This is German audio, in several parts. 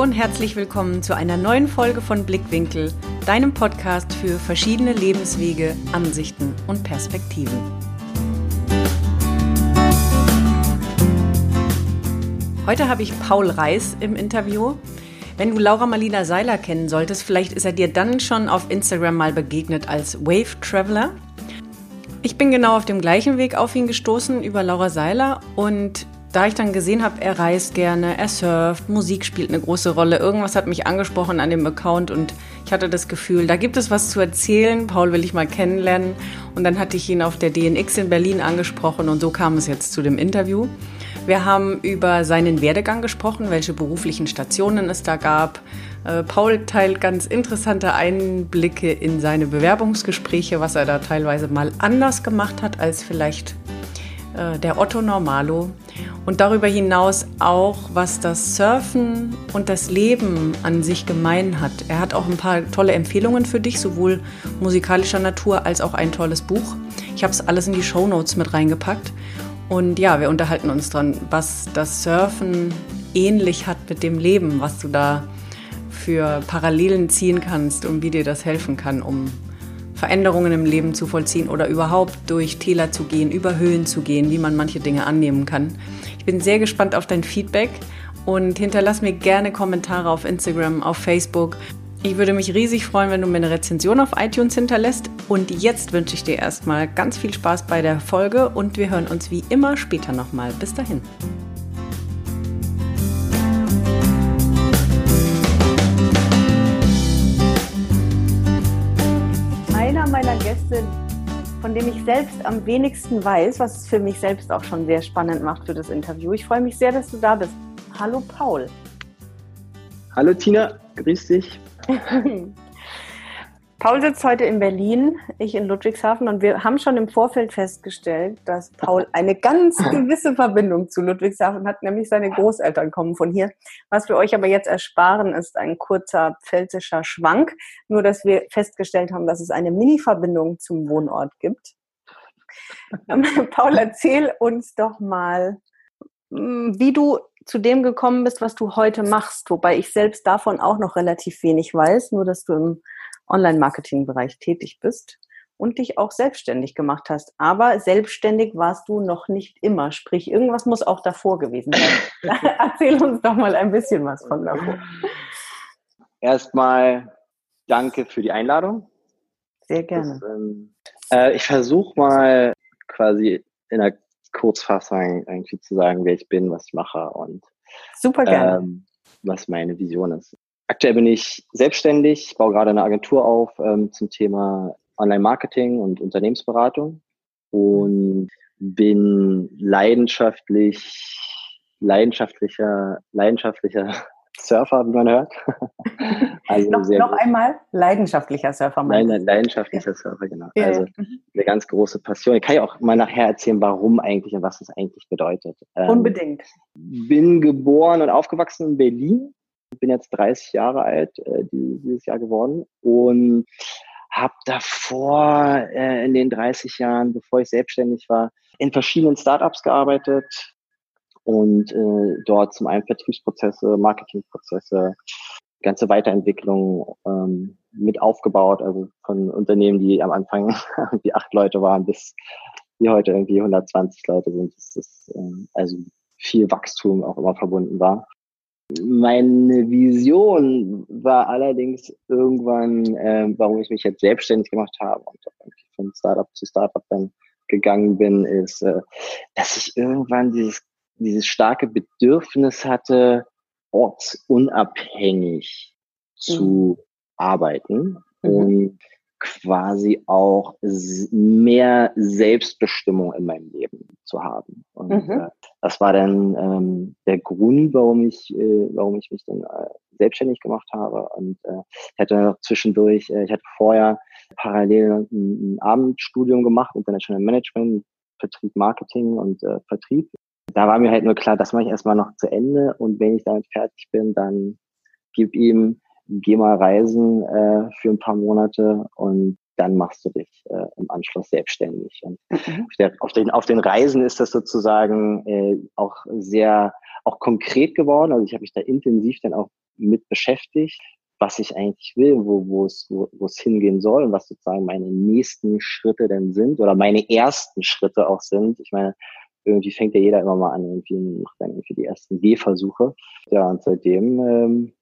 Und herzlich willkommen zu einer neuen Folge von Blickwinkel, deinem Podcast für verschiedene Lebenswege, Ansichten und Perspektiven. Heute habe ich Paul Reis im Interview. Wenn du Laura Malina Seiler kennen solltest, vielleicht ist er dir dann schon auf Instagram mal begegnet als Wave Traveler. Ich bin genau auf dem gleichen Weg auf ihn gestoßen über Laura Seiler und da ich dann gesehen habe, er reist gerne, er surft, Musik spielt eine große Rolle, irgendwas hat mich angesprochen an dem Account und ich hatte das Gefühl, da gibt es was zu erzählen. Paul will ich mal kennenlernen. Und dann hatte ich ihn auf der DNX in Berlin angesprochen und so kam es jetzt zu dem Interview. Wir haben über seinen Werdegang gesprochen, welche beruflichen Stationen es da gab. Äh, Paul teilt ganz interessante Einblicke in seine Bewerbungsgespräche, was er da teilweise mal anders gemacht hat als vielleicht äh, der Otto Normalo. Und darüber hinaus auch, was das Surfen und das Leben an sich gemein hat. Er hat auch ein paar tolle Empfehlungen für dich, sowohl musikalischer Natur als auch ein tolles Buch. Ich habe es alles in die Show Notes mit reingepackt. Und ja, wir unterhalten uns dran, was das Surfen ähnlich hat mit dem Leben, was du da für Parallelen ziehen kannst und wie dir das helfen kann, um Veränderungen im Leben zu vollziehen oder überhaupt durch Täler zu gehen, über Höhen zu gehen, wie man manche Dinge annehmen kann. Ich bin sehr gespannt auf dein Feedback und hinterlass mir gerne Kommentare auf Instagram, auf Facebook. Ich würde mich riesig freuen, wenn du mir eine Rezension auf iTunes hinterlässt. Und jetzt wünsche ich dir erstmal ganz viel Spaß bei der Folge und wir hören uns wie immer später nochmal. Bis dahin. Von dem ich selbst am wenigsten weiß, was es für mich selbst auch schon sehr spannend macht für das Interview. Ich freue mich sehr, dass du da bist. Hallo Paul. Hallo Tina, grüß dich. Paul sitzt heute in Berlin, ich in Ludwigshafen und wir haben schon im Vorfeld festgestellt, dass Paul eine ganz gewisse Verbindung zu Ludwigshafen hat, nämlich seine Großeltern kommen von hier. Was wir euch aber jetzt ersparen, ist ein kurzer pfälzischer Schwank, nur dass wir festgestellt haben, dass es eine Mini-Verbindung zum Wohnort gibt. Paul, erzähl uns doch mal, hm, wie du zu dem gekommen bist, was du heute machst, wobei ich selbst davon auch noch relativ wenig weiß, nur dass du im Online-Marketing-Bereich tätig bist und dich auch selbstständig gemacht hast. Aber selbstständig warst du noch nicht immer. Sprich, irgendwas muss auch davor gewesen sein. Erzähl uns doch mal ein bisschen was von davor. Erstmal danke für die Einladung. Sehr gerne. Das, ähm, äh, ich versuche mal quasi in einer Kurzfassung irgendwie zu sagen, wer ich bin, was ich mache und Super gerne. Ähm, was meine Vision ist. Aktuell bin ich selbstständig, baue gerade eine Agentur auf ähm, zum Thema Online-Marketing und Unternehmensberatung und bin leidenschaftlich, leidenschaftlicher, leidenschaftlicher Surfer, wie man hört. also noch, noch einmal leidenschaftlicher Surfer. Nein, leidenschaftlicher ja. Surfer, genau. Ja, also ja. eine ganz große Passion. Ich kann ja auch mal nachher erzählen, warum eigentlich und was das eigentlich bedeutet. Ähm, Unbedingt. Bin geboren und aufgewachsen in Berlin, bin jetzt 30 Jahre alt, äh, dieses Jahr geworden und habe davor äh, in den 30 Jahren, bevor ich selbstständig war, in verschiedenen Startups gearbeitet und äh, dort zum einen Vertriebsprozesse, Marketingprozesse, ganze Weiterentwicklung ähm, mit aufgebaut, also von Unternehmen, die am Anfang irgendwie acht Leute waren, bis die heute irgendwie 120 Leute sind. Das ist ähm, also viel Wachstum auch immer verbunden war. Meine Vision war allerdings irgendwann, äh, warum ich mich jetzt selbstständig gemacht habe und von Startup zu Startup dann gegangen bin, ist, äh, dass ich irgendwann dieses, dieses starke Bedürfnis hatte, ortsunabhängig mhm. zu arbeiten mhm. und quasi auch mehr Selbstbestimmung in meinem Leben zu haben. Und mhm. äh, das war dann ähm, der Grund, warum ich, äh, warum ich mich dann äh, selbstständig gemacht habe. Und äh, ich hatte noch zwischendurch, äh, ich hatte vorher parallel ein, ein Abendstudium gemacht, International Management, Vertrieb, Marketing und äh, Vertrieb. Da war mir halt nur klar, das mache ich erstmal noch zu Ende und wenn ich damit fertig bin, dann gib ihm geh mal reisen äh, für ein paar Monate und dann machst du dich äh, im Anschluss selbstständig. Und mhm. auf, den, auf den Reisen ist das sozusagen äh, auch sehr auch konkret geworden. Also ich habe mich da intensiv dann auch mit beschäftigt, was ich eigentlich will, wo, wo, es, wo, wo es hingehen soll und was sozusagen meine nächsten Schritte denn sind oder meine ersten Schritte auch sind. Ich meine, irgendwie fängt ja jeder immer mal an, irgendwie macht dann irgendwie die ersten Gehversuche. Ja, und seitdem ähm,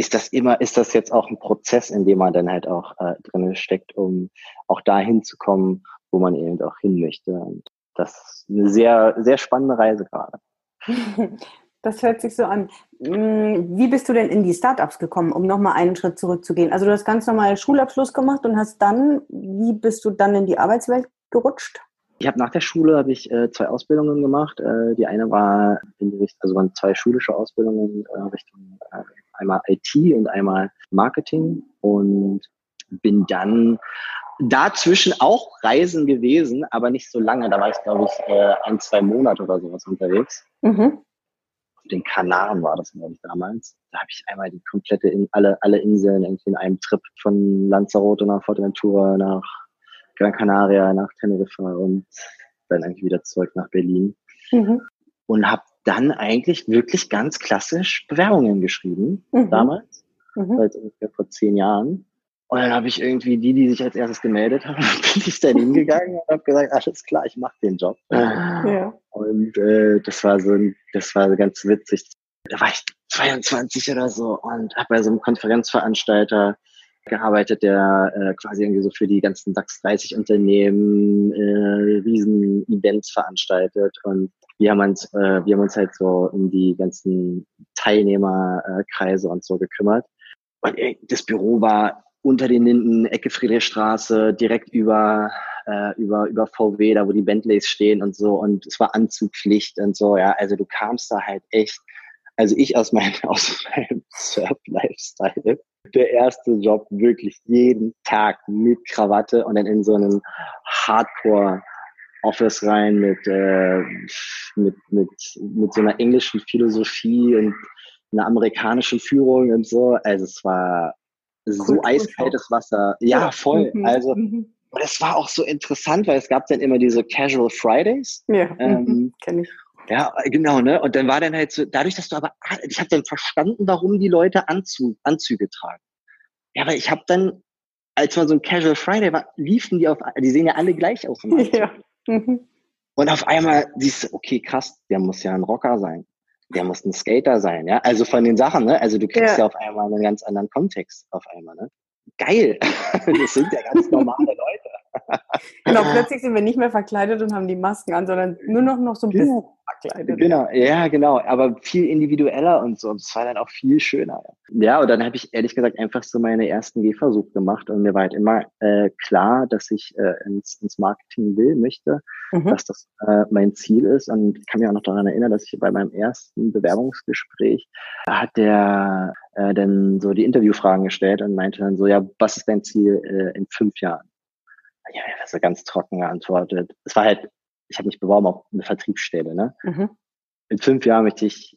ist das immer, ist das jetzt auch ein Prozess, in dem man dann halt auch äh, drin steckt, um auch dahin zu kommen, wo man eben auch hin möchte. Und das ist eine sehr, sehr spannende Reise gerade. Das hört sich so an. Hm, wie bist du denn in die Startups gekommen, um nochmal einen Schritt zurückzugehen? Also du hast ganz normal Schulabschluss gemacht und hast dann, wie bist du dann in die Arbeitswelt gerutscht? Ich habe nach der Schule habe ich äh, zwei Ausbildungen gemacht. Äh, die eine war in die Richtung, also waren zwei schulische Ausbildungen äh, Richtung äh, einmal IT und einmal Marketing und bin dann dazwischen auch Reisen gewesen, aber nicht so lange. Da war ich, glaube ich, äh, ein, zwei Monate oder sowas unterwegs. Mhm. Auf den Kanaren war das, glaube ich, damals. Da habe ich einmal die komplette, in, alle, alle Inseln irgendwie in einem Trip von Lanzarote nach Forteventura nach Gran Canaria nach Teneriffa und dann eigentlich wieder zurück nach Berlin. Mhm. Und habe dann eigentlich wirklich ganz klassisch Bewerbungen geschrieben, mhm. damals, mhm. seit ungefähr vor zehn Jahren. Und dann habe ich irgendwie die, die sich als erstes gemeldet haben, bin ich dann hingegangen und habe gesagt, alles klar, ich mache den Job. Ja. Und äh, das war so, das war so ganz witzig. Da war ich 22 oder so und habe bei so einem Konferenzveranstalter gearbeitet, der äh, quasi irgendwie so für die ganzen DAX 30 Unternehmen äh, riesen Events veranstaltet und wir haben uns, äh, wir haben uns halt so um die ganzen Teilnehmerkreise und so gekümmert. Und äh, das Büro war unter den Linden, Ecke Friedrichstraße, direkt über, äh, über, über VW, da wo die Bentleys stehen und so. Und es war Anzugpflicht und so, ja. Also du kamst da halt echt, also ich aus meinem, aus meinem Surf-Lifestyle der erste Job wirklich jeden Tag mit Krawatte und dann in so einem Hardcore Office rein mit, äh, mit, mit, mit so einer englischen Philosophie und einer amerikanischen Führung und so. Also es war so eiskaltes Wasser. Ja, voll. Mhm. Also mhm. und es war auch so interessant, weil es gab dann immer diese Casual Fridays. Ja, ähm, mhm. kenne ich. Ja, genau, ne? Und dann war dann halt so, dadurch, dass du aber, ich habe dann verstanden, warum die Leute Anzug, Anzüge tragen. Ja, aber ich habe dann, als mal so ein Casual Friday war, liefen die auf, die sehen ja alle gleich aus. Ja. Mhm. Und auf einmal siehst du, okay, krass, der muss ja ein Rocker sein. Der muss ein Skater sein, ja. Also von den Sachen, ne? Also du kriegst ja, ja auf einmal einen ganz anderen Kontext auf einmal, ne? Geil. das sind ja ganz normale Leute. Genau, plötzlich sind wir nicht mehr verkleidet und haben die Masken an, sondern nur noch, noch so ein bisschen verkleidet. Genau, ja, genau, aber viel individueller und so. Und es war dann auch viel schöner. Ja, und dann habe ich ehrlich gesagt einfach so meine ersten Gehversuche gemacht und mir war halt immer äh, klar, dass ich äh, ins, ins Marketing will, möchte, mhm. dass das äh, mein Ziel ist. Und ich kann mich auch noch daran erinnern, dass ich bei meinem ersten Bewerbungsgespräch hat der äh, dann so die Interviewfragen gestellt und meinte dann so, ja, was ist dein Ziel äh, in fünf Jahren? Ja, das ist ganz trocken geantwortet. Es war halt, ich habe mich beworben auf eine Vertriebsstelle. Ne? Mhm. In fünf Jahren möchte ich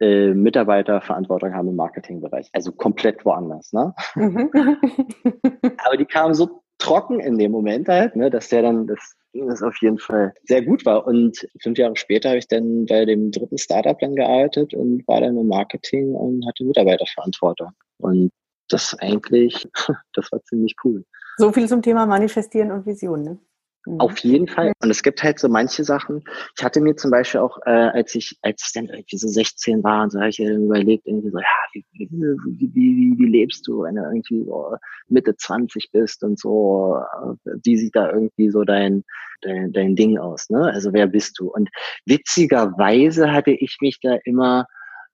äh, Mitarbeiterverantwortung haben im Marketingbereich. Also komplett woanders. Ne? Mhm. Aber die kamen so trocken in dem Moment halt, ne, dass der dann das, das auf jeden Fall sehr gut war. Und fünf Jahre später habe ich dann bei dem dritten Startup dann gearbeitet und war dann im Marketing und hatte Mitarbeiterverantwortung. Und das eigentlich, das war ziemlich cool. So viel zum Thema Manifestieren und Vision, ne? Mhm. Auf jeden Fall. Und es gibt halt so manche Sachen. Ich hatte mir zum Beispiel auch, äh, als ich, als ich dann irgendwie so 16 war und so habe ich dann überlegt, irgendwie so, ja, wie, wie, wie, wie, wie lebst du, wenn du irgendwie so Mitte 20 bist und so, wie sieht da irgendwie so dein, dein, dein Ding aus, ne? Also wer bist du? Und witzigerweise hatte ich mich da immer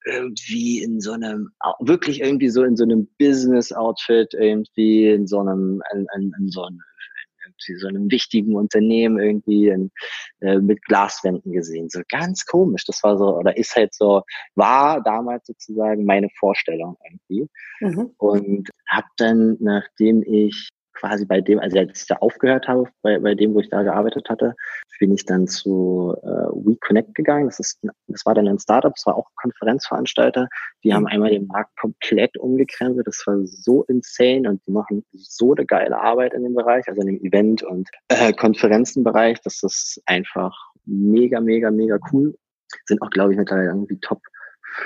irgendwie in so einem, wirklich irgendwie so in so einem Business-Outfit, irgendwie in so einem, in, in, in so einem so einem wichtigen Unternehmen irgendwie in, äh, mit Glaswänden gesehen. So ganz komisch. Das war so, oder ist halt so, war damals sozusagen meine Vorstellung irgendwie. Mhm. Und habe dann, nachdem ich quasi bei dem, also als ich da aufgehört habe, bei, bei dem, wo ich da gearbeitet hatte, bin ich dann zu äh, WeConnect gegangen. Das ist, das war dann ein Startup, das war auch Konferenzveranstalter. Die mhm. haben einmal den Markt komplett umgekrempelt. Das war so insane und die machen so eine geile Arbeit in dem Bereich, also in dem Event- und äh, Konferenzenbereich. Das ist einfach mega, mega, mega cool. sind auch, glaube ich, mittlerweile irgendwie Top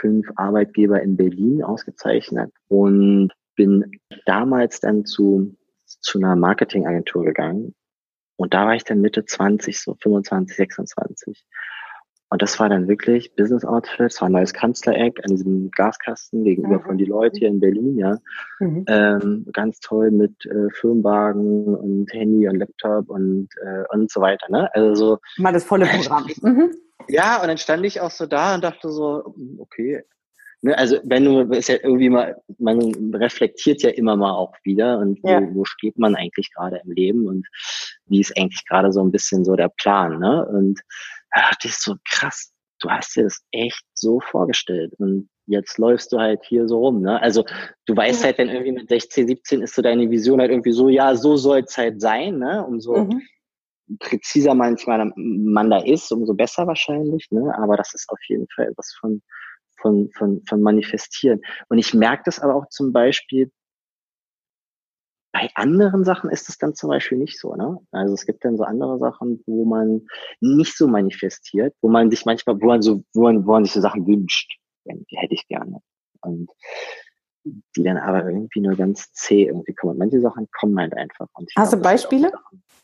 fünf Arbeitgeber in Berlin ausgezeichnet und bin damals dann zu, zu einer Marketingagentur gegangen. Und da war ich dann Mitte 20, so 25, 26. Und das war dann wirklich Business Outfit, das war ein neues Kanzlereck an diesem Gaskasten gegenüber mhm. von die Leute hier in Berlin, ja. Mhm. Ähm, ganz toll mit äh, Firmenwagen und Handy und Laptop und, äh, und so weiter, ne? Also so. Mal das volle Programm. Mhm. Ja, und dann stand ich auch so da und dachte so, okay. Ne, also wenn du, ist ja irgendwie mal, man reflektiert ja immer mal auch wieder und wo, ja. wo steht man eigentlich gerade im Leben und wie ist eigentlich gerade so ein bisschen so der Plan, ne? Und da dachte ich so, krass, du hast dir das echt so vorgestellt und jetzt läufst du halt hier so rum, ne? Also du weißt ja. halt, wenn irgendwie mit 16, 17 ist so deine Vision halt irgendwie so, ja, so soll es halt sein, ne? Umso mhm. präziser manchmal man da ist, umso besser wahrscheinlich, ne? Aber das ist auf jeden Fall etwas von, von, von, von manifestieren. Und ich merke das aber auch zum Beispiel bei anderen Sachen ist es dann zum Beispiel nicht so. Ne? Also es gibt dann so andere Sachen, wo man nicht so manifestiert, wo man sich manchmal, wo man so, wo man, wo man sich so Sachen wünscht, die hätte ich gerne. Und die dann aber irgendwie nur ganz zäh irgendwie kommen. Manche Sachen kommen halt einfach. Hast glaub, du Beispiele?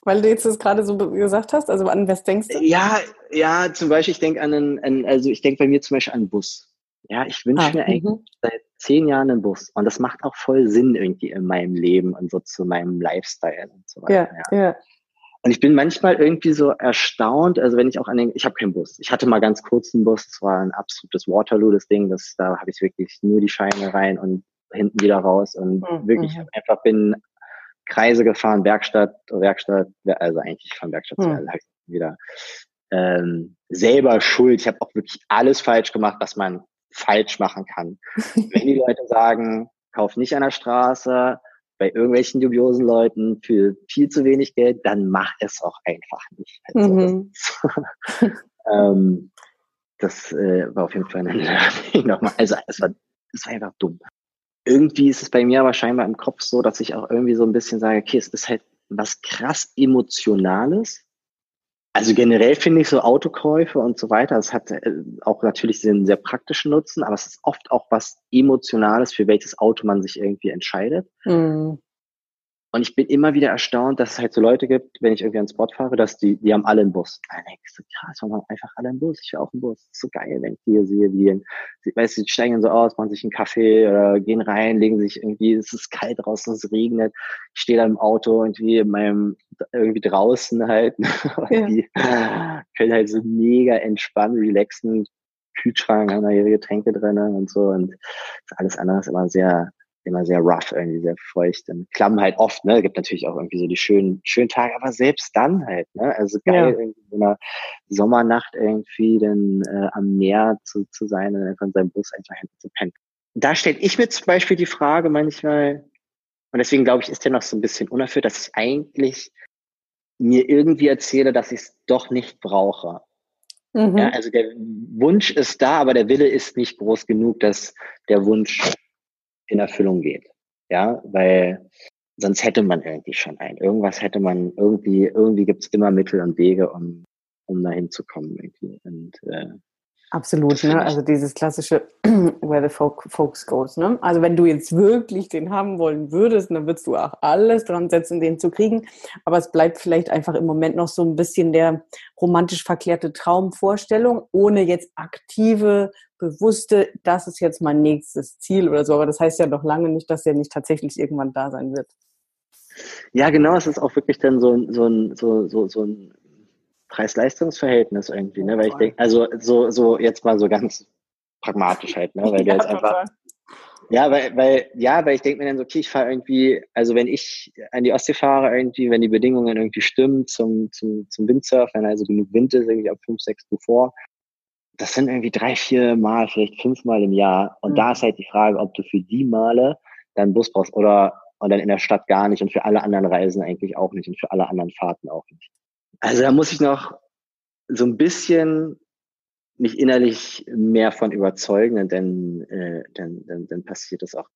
Weil du jetzt das gerade so gesagt hast, also an was denkst du? Ja, ja, zum Beispiel, ich denke an einen, also ich denke bei mir zum Beispiel an einen Bus. Ja, ich wünsche ah, mir eigentlich mhm. seit zehn Jahren einen Bus. Und das macht auch voll Sinn irgendwie in meinem Leben und so zu meinem Lifestyle und so weiter. Ja, ja. ja. Und ich bin manchmal irgendwie so erstaunt, also wenn ich auch an den, ich habe keinen Bus. Ich hatte mal ganz kurz einen Bus, das war ein absolutes Waterloo, das Ding, das, da habe ich wirklich nur die Scheine rein und hinten wieder raus und mhm. wirklich mhm. einfach bin Kreise gefahren, Werkstatt, Werkstatt, also eigentlich von Werkstatt mhm. zu wieder ähm, selber schuld. Ich habe auch wirklich alles falsch gemacht, was man falsch machen kann. Wenn die Leute sagen, kauf nicht an der Straße, bei irgendwelchen dubiosen Leuten für viel zu wenig Geld, dann mach es auch einfach nicht. Also mhm. das, ähm, das äh, war auf jeden Fall ein Learning nochmal. Also es war, es war einfach dumm. Irgendwie ist es bei mir aber scheinbar im Kopf so, dass ich auch irgendwie so ein bisschen sage, okay, es ist halt was krass Emotionales, also generell finde ich so Autokäufe und so weiter, das hat äh, auch natürlich einen sehr praktischen Nutzen, aber es ist oft auch was Emotionales, für welches Auto man sich irgendwie entscheidet. Mhm. Und ich bin immer wieder erstaunt, dass es halt so Leute gibt, wenn ich irgendwie ans Spot fahre, dass die, die haben alle einen Bus. Da denke ich so, krass, wir haben einfach alle einen Bus. Ich will auch einen Bus. Das ist so geil, wenn ich hier sehe, wie, weißt du, die steigen so aus, machen sich einen Kaffee oder gehen rein, legen sich irgendwie, es ist kalt draußen, es regnet. Ich stehe da im Auto irgendwie in meinem, irgendwie draußen halt. Ja. die können halt so mega entspannen, relaxen, Kühlschrank, haben da ihre Getränke drin und so und alles andere ist immer sehr, immer sehr rough, irgendwie sehr feucht und klamm halt oft, ne? Gibt natürlich auch irgendwie so die schönen, schönen Tage, aber selbst dann halt, ne? Also geil, ja. irgendwie so einer Sommernacht irgendwie dann äh, am Meer zu, zu sein und einfach in seinem Bus einfach hinten zu pennen. Da stelle ich mir zum Beispiel die Frage manchmal, und deswegen glaube ich, ist der noch so ein bisschen unerfüllt, dass ich eigentlich mir irgendwie erzähle, dass ich es doch nicht brauche. Mhm. Ja, also der Wunsch ist da, aber der Wille ist nicht groß genug, dass der Wunsch in Erfüllung geht. Ja, weil sonst hätte man irgendwie schon einen. Irgendwas hätte man irgendwie, irgendwie gibt's immer Mittel und Wege, um, um dahin zu kommen. Irgendwie. Und äh, Absolut, ne? Also dieses klassische Where the folk, Folks goes, ne? Also wenn du jetzt wirklich den haben wollen würdest, dann würdest du auch alles dran setzen, den zu kriegen. Aber es bleibt vielleicht einfach im Moment noch so ein bisschen der romantisch verklärte Traumvorstellung, ohne jetzt aktive, bewusste, das ist jetzt mein nächstes Ziel oder so. Aber das heißt ja noch lange nicht, dass der nicht tatsächlich irgendwann da sein wird. Ja, genau, es ist auch wirklich dann so, so, so, so, so ein Preis-Leistungs-Verhältnis irgendwie, ne? Weil ich denke, also so, so jetzt mal so ganz pragmatisch halt, ne? Weil ja, der jetzt einfach. Ja, weil, weil, ja, weil ich denke mir dann so, okay, ich fahre irgendwie, also wenn ich an die Ostsee fahre, irgendwie, wenn die Bedingungen irgendwie stimmen zum, zum, zum Windsurfen, also genug Wind ist, irgendwie ab fünf, sechs vor, das sind irgendwie drei, vier Mal, vielleicht fünf Mal im Jahr. Und mhm. da ist halt die Frage, ob du für die Male deinen Bus brauchst oder und dann in der Stadt gar nicht und für alle anderen Reisen eigentlich auch nicht und für alle anderen Fahrten auch nicht. Also da muss ich noch so ein bisschen mich innerlich mehr von überzeugen, denn, äh, dann, dann, dann passiert das auch.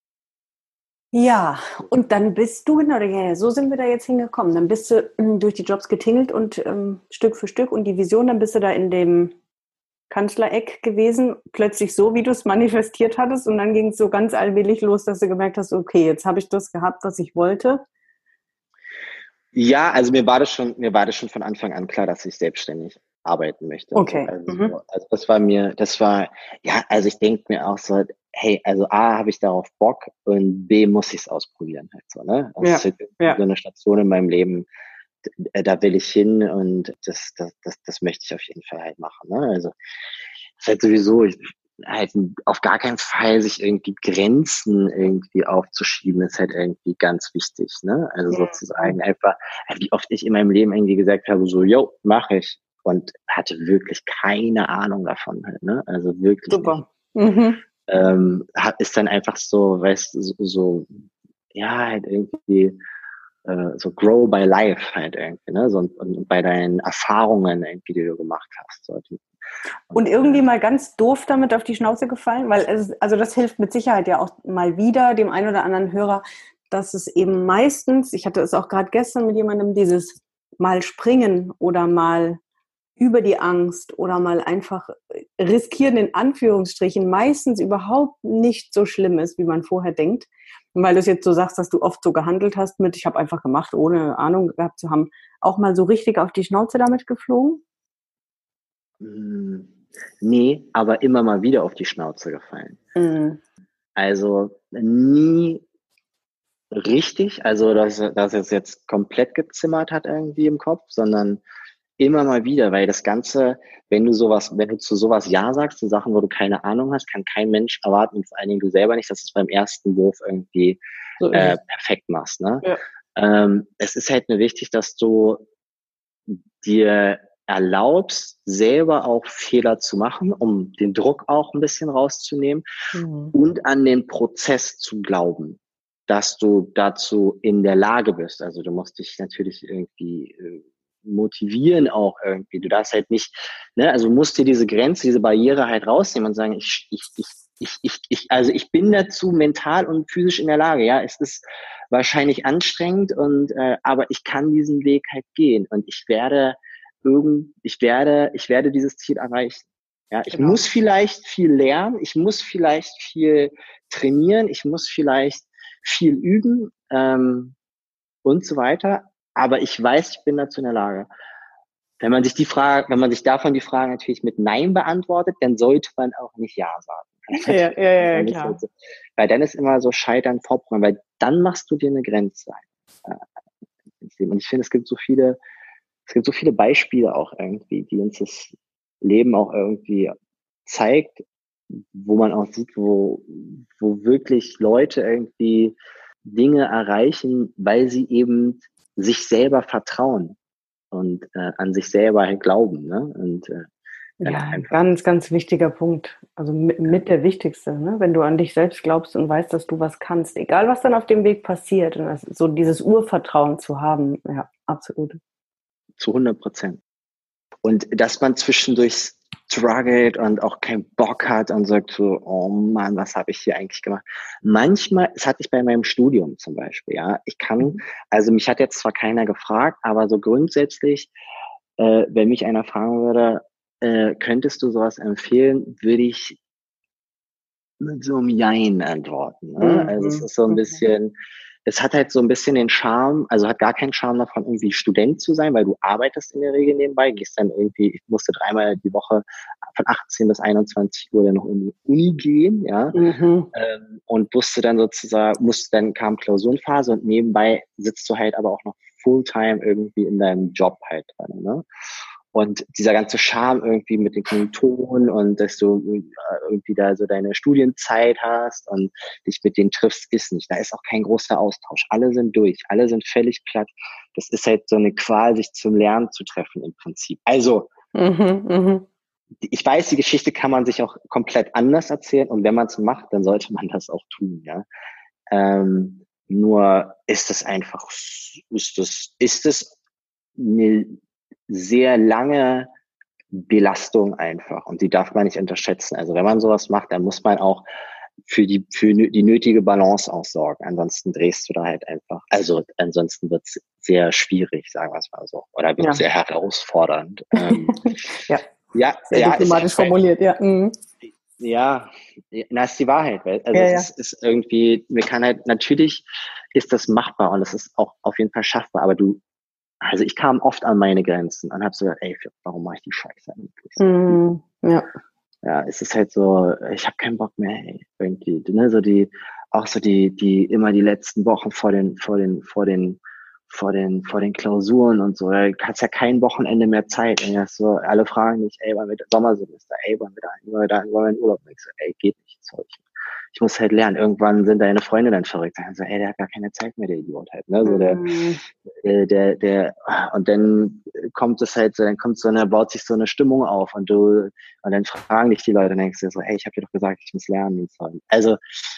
Ja, und dann bist du, genau, ja, so sind wir da jetzt hingekommen. Dann bist du ähm, durch die Jobs getingelt und ähm, Stück für Stück und die Vision, dann bist du da in dem Kanzlereck gewesen, plötzlich so, wie du es manifestiert hattest und dann ging es so ganz allmählich los, dass du gemerkt hast, okay, jetzt habe ich das gehabt, was ich wollte? Ja, also mir war das schon, mir war das schon von Anfang an klar, dass ich selbstständig arbeiten möchte. Okay. Also, mhm. also das war mir, das war, ja, also ich denke mir auch so, hey, also A, habe ich darauf Bock und B, muss ich es ausprobieren halt so, ne? Das ja. ist halt ja. so eine Station in meinem Leben, da will ich hin und das, das, das, das möchte ich auf jeden Fall halt machen. Ne? Also es ist halt sowieso halt auf gar keinen Fall sich irgendwie Grenzen irgendwie aufzuschieben, ist halt irgendwie ganz wichtig. Ne? Also ja. sozusagen einfach, wie oft ich in meinem Leben irgendwie gesagt habe, so, yo, mache ich und hatte wirklich keine Ahnung davon halt, ne? Also wirklich. Super. Mhm. Ähm, ist dann einfach so, weißt du, so, so, ja, halt irgendwie äh, so grow by life halt irgendwie, ne? So, und, bei deinen Erfahrungen irgendwie, die du gemacht hast. So. Und, und irgendwie mal ganz doof damit auf die Schnauze gefallen, weil es, also das hilft mit Sicherheit ja auch mal wieder dem einen oder anderen Hörer, dass es eben meistens, ich hatte es auch gerade gestern mit jemandem, dieses mal springen oder mal über die Angst oder mal einfach riskieren in Anführungsstrichen meistens überhaupt nicht so schlimm ist, wie man vorher denkt. Und weil du es jetzt so sagst, dass du oft so gehandelt hast mit, ich habe einfach gemacht, ohne Ahnung gehabt zu haben, auch mal so richtig auf die Schnauze damit geflogen? Hm, nee, aber immer mal wieder auf die Schnauze gefallen. Mhm. Also nie richtig, also dass, dass es jetzt komplett gezimmert hat irgendwie im Kopf, sondern immer mal wieder, weil das Ganze, wenn du sowas, wenn du zu sowas Ja sagst, zu Sachen, wo du keine Ahnung hast, kann kein Mensch erwarten, und vor allen Dingen du selber nicht, dass du es beim ersten Wurf irgendwie so äh, perfekt machst. Ne? Ja. Ähm, es ist halt nur wichtig, dass du dir erlaubst, selber auch Fehler zu machen, um den Druck auch ein bisschen rauszunehmen mhm. und an den Prozess zu glauben, dass du dazu in der Lage bist. Also du musst dich natürlich irgendwie äh, motivieren auch irgendwie. Du darfst halt nicht, ne, also musst dir diese Grenze, diese Barriere halt rausnehmen und sagen, ich, ich, ich, ich, ich, ich, also ich bin dazu mental und physisch in der Lage, ja. Es ist wahrscheinlich anstrengend und äh, aber ich kann diesen Weg halt gehen und ich werde irgend, ich werde, ich werde dieses Ziel erreichen. Ja, ich genau. muss vielleicht viel lernen, ich muss vielleicht viel trainieren, ich muss vielleicht viel üben ähm, und so weiter. Aber ich weiß, ich bin dazu in der Lage. Wenn man sich die Frage, wenn man sich davon die Frage natürlich mit Nein beantwortet, dann sollte man auch nicht Ja sagen. Ja, ja, ja, klar. Weil dann ist immer so Scheitern Vorprogramm, weil dann machst du dir eine Grenze ein. Und ich finde, es gibt so viele, es gibt so viele Beispiele auch irgendwie, die uns das Leben auch irgendwie zeigt, wo man auch sieht, wo, wo wirklich Leute irgendwie Dinge erreichen, weil sie eben sich selber vertrauen und äh, an sich selber glauben. Ne? Und, äh, ja, ein ganz, ganz wichtiger Punkt. Also mit, mit der wichtigste, ne? wenn du an dich selbst glaubst und weißt, dass du was kannst, egal was dann auf dem Weg passiert, und das, so dieses Urvertrauen zu haben, ja, absolut. Zu 100 Prozent. Und dass man zwischendurch struggelt und auch keinen Bock hat und sagt so, oh Mann, was habe ich hier eigentlich gemacht? Manchmal, das hatte ich bei meinem Studium zum Beispiel, ja. Ich kann, mhm. also mich hat jetzt zwar keiner gefragt, aber so grundsätzlich, äh, wenn mich einer fragen würde, äh, könntest du sowas empfehlen, würde ich mit so einem Jein antworten. Ne? Mhm. Also es ist so ein bisschen, es hat halt so ein bisschen den Charme, also hat gar keinen Charme davon, irgendwie Student zu sein, weil du arbeitest in der Regel nebenbei, gehst dann irgendwie, ich musste dreimal die Woche von 18 bis 21 Uhr dann noch in die Uni gehen, ja, mhm. ähm, und wusste dann sozusagen, musste dann kam Klausurenphase und nebenbei sitzt du halt aber auch noch Fulltime irgendwie in deinem Job halt dran, ne? Und dieser ganze Charme irgendwie mit den Kommilitonen und dass du äh, irgendwie da so deine Studienzeit hast und dich mit denen triffst, ist nicht. Da ist auch kein großer Austausch. Alle sind durch, alle sind völlig platt. Das ist halt so eine Qual, sich zum Lernen zu treffen im Prinzip. Also, mhm, mh. ich weiß, die Geschichte kann man sich auch komplett anders erzählen und wenn man es macht, dann sollte man das auch tun, ja. Ähm, nur ist es einfach, ist es, ist es eine sehr lange Belastung einfach und die darf man nicht unterschätzen. Also wenn man sowas macht, dann muss man auch für die, für die nötige Balance auch sorgen. Ansonsten drehst du da halt einfach. Also ansonsten wird es sehr schwierig, sagen wir es mal so. Oder wird ja. sehr herausfordernd. ähm, ja. ja, Sehr ja, diplomatisch formuliert, ja. Mhm. Ja, das ist die Wahrheit. Also Ja, es ja. Ist, ist irgendwie, mir kann halt, natürlich ist das machbar und es ist auch auf jeden Fall schaffbar, aber du, also ich kam oft an meine Grenzen und habe so gedacht, ey, warum mache ich die Scheiße eigentlich? Mhm. Ja. Ja, es ist halt so, ich habe keinen Bock mehr, ey, irgendwie, ne, so die, auch so die, die, immer die letzten Wochen vor den, vor den, vor den, vor den, vor den Klausuren und so, da hast ja kein Wochenende mehr Zeit. Und das so, alle fragen dich, ey, wann wird Sommersemester, ey, wann wird da, wollen wir da, wollen wir in Urlaub? Und ich so, ey, geht nicht, Zeug. Ich muss halt lernen. Irgendwann sind deine Freunde dann verrückt. Dann so, ey, der hat gar keine Zeit mehr, der Idiot halt, ne, so der, Mhm. äh, der, der, und dann kommt es halt so, dann kommt so eine, baut sich so eine Stimmung auf und du, und dann fragen dich die Leute und denkst dir so, hey, ich habe dir doch gesagt, ich muss lernen und so. Also,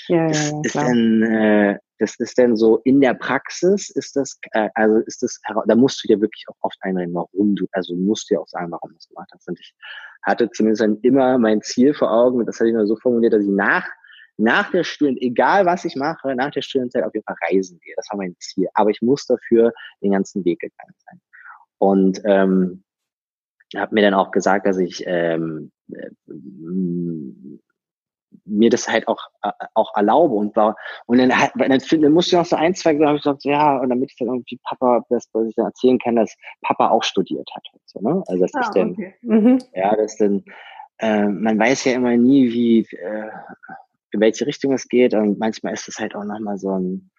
Ja, das ja, ist dann, äh, das ist dann so in der Praxis ist das, äh, also ist das, da musst du dir wirklich auch oft einreden, warum du, also du musst dir auch sagen, warum du es gemacht hast. Und ich hatte zumindest dann immer mein Ziel vor Augen, das hatte ich mir so formuliert, dass ich nach, nach der Studien, egal was ich mache, nach der Studienzeit auf jeden Fall reisen gehe. Das war mein Ziel. Aber ich muss dafür den ganzen Weg gegangen sein. Und ähm, habe mir dann auch gesagt, dass ich ähm, äh, mir das halt auch äh, auch erlaube und war und dann halt, dann, dann musste ich noch so ein zwei habe ich gesagt ja und damit ich dann irgendwie Papa das was ich dann erzählen kann dass Papa auch studiert hat halt so, ne also dass ich Ah, dann okay. Mhm. ja das dann äh, man weiß ja immer nie wie äh, in welche Richtung es geht und manchmal ist es halt auch noch mal so ein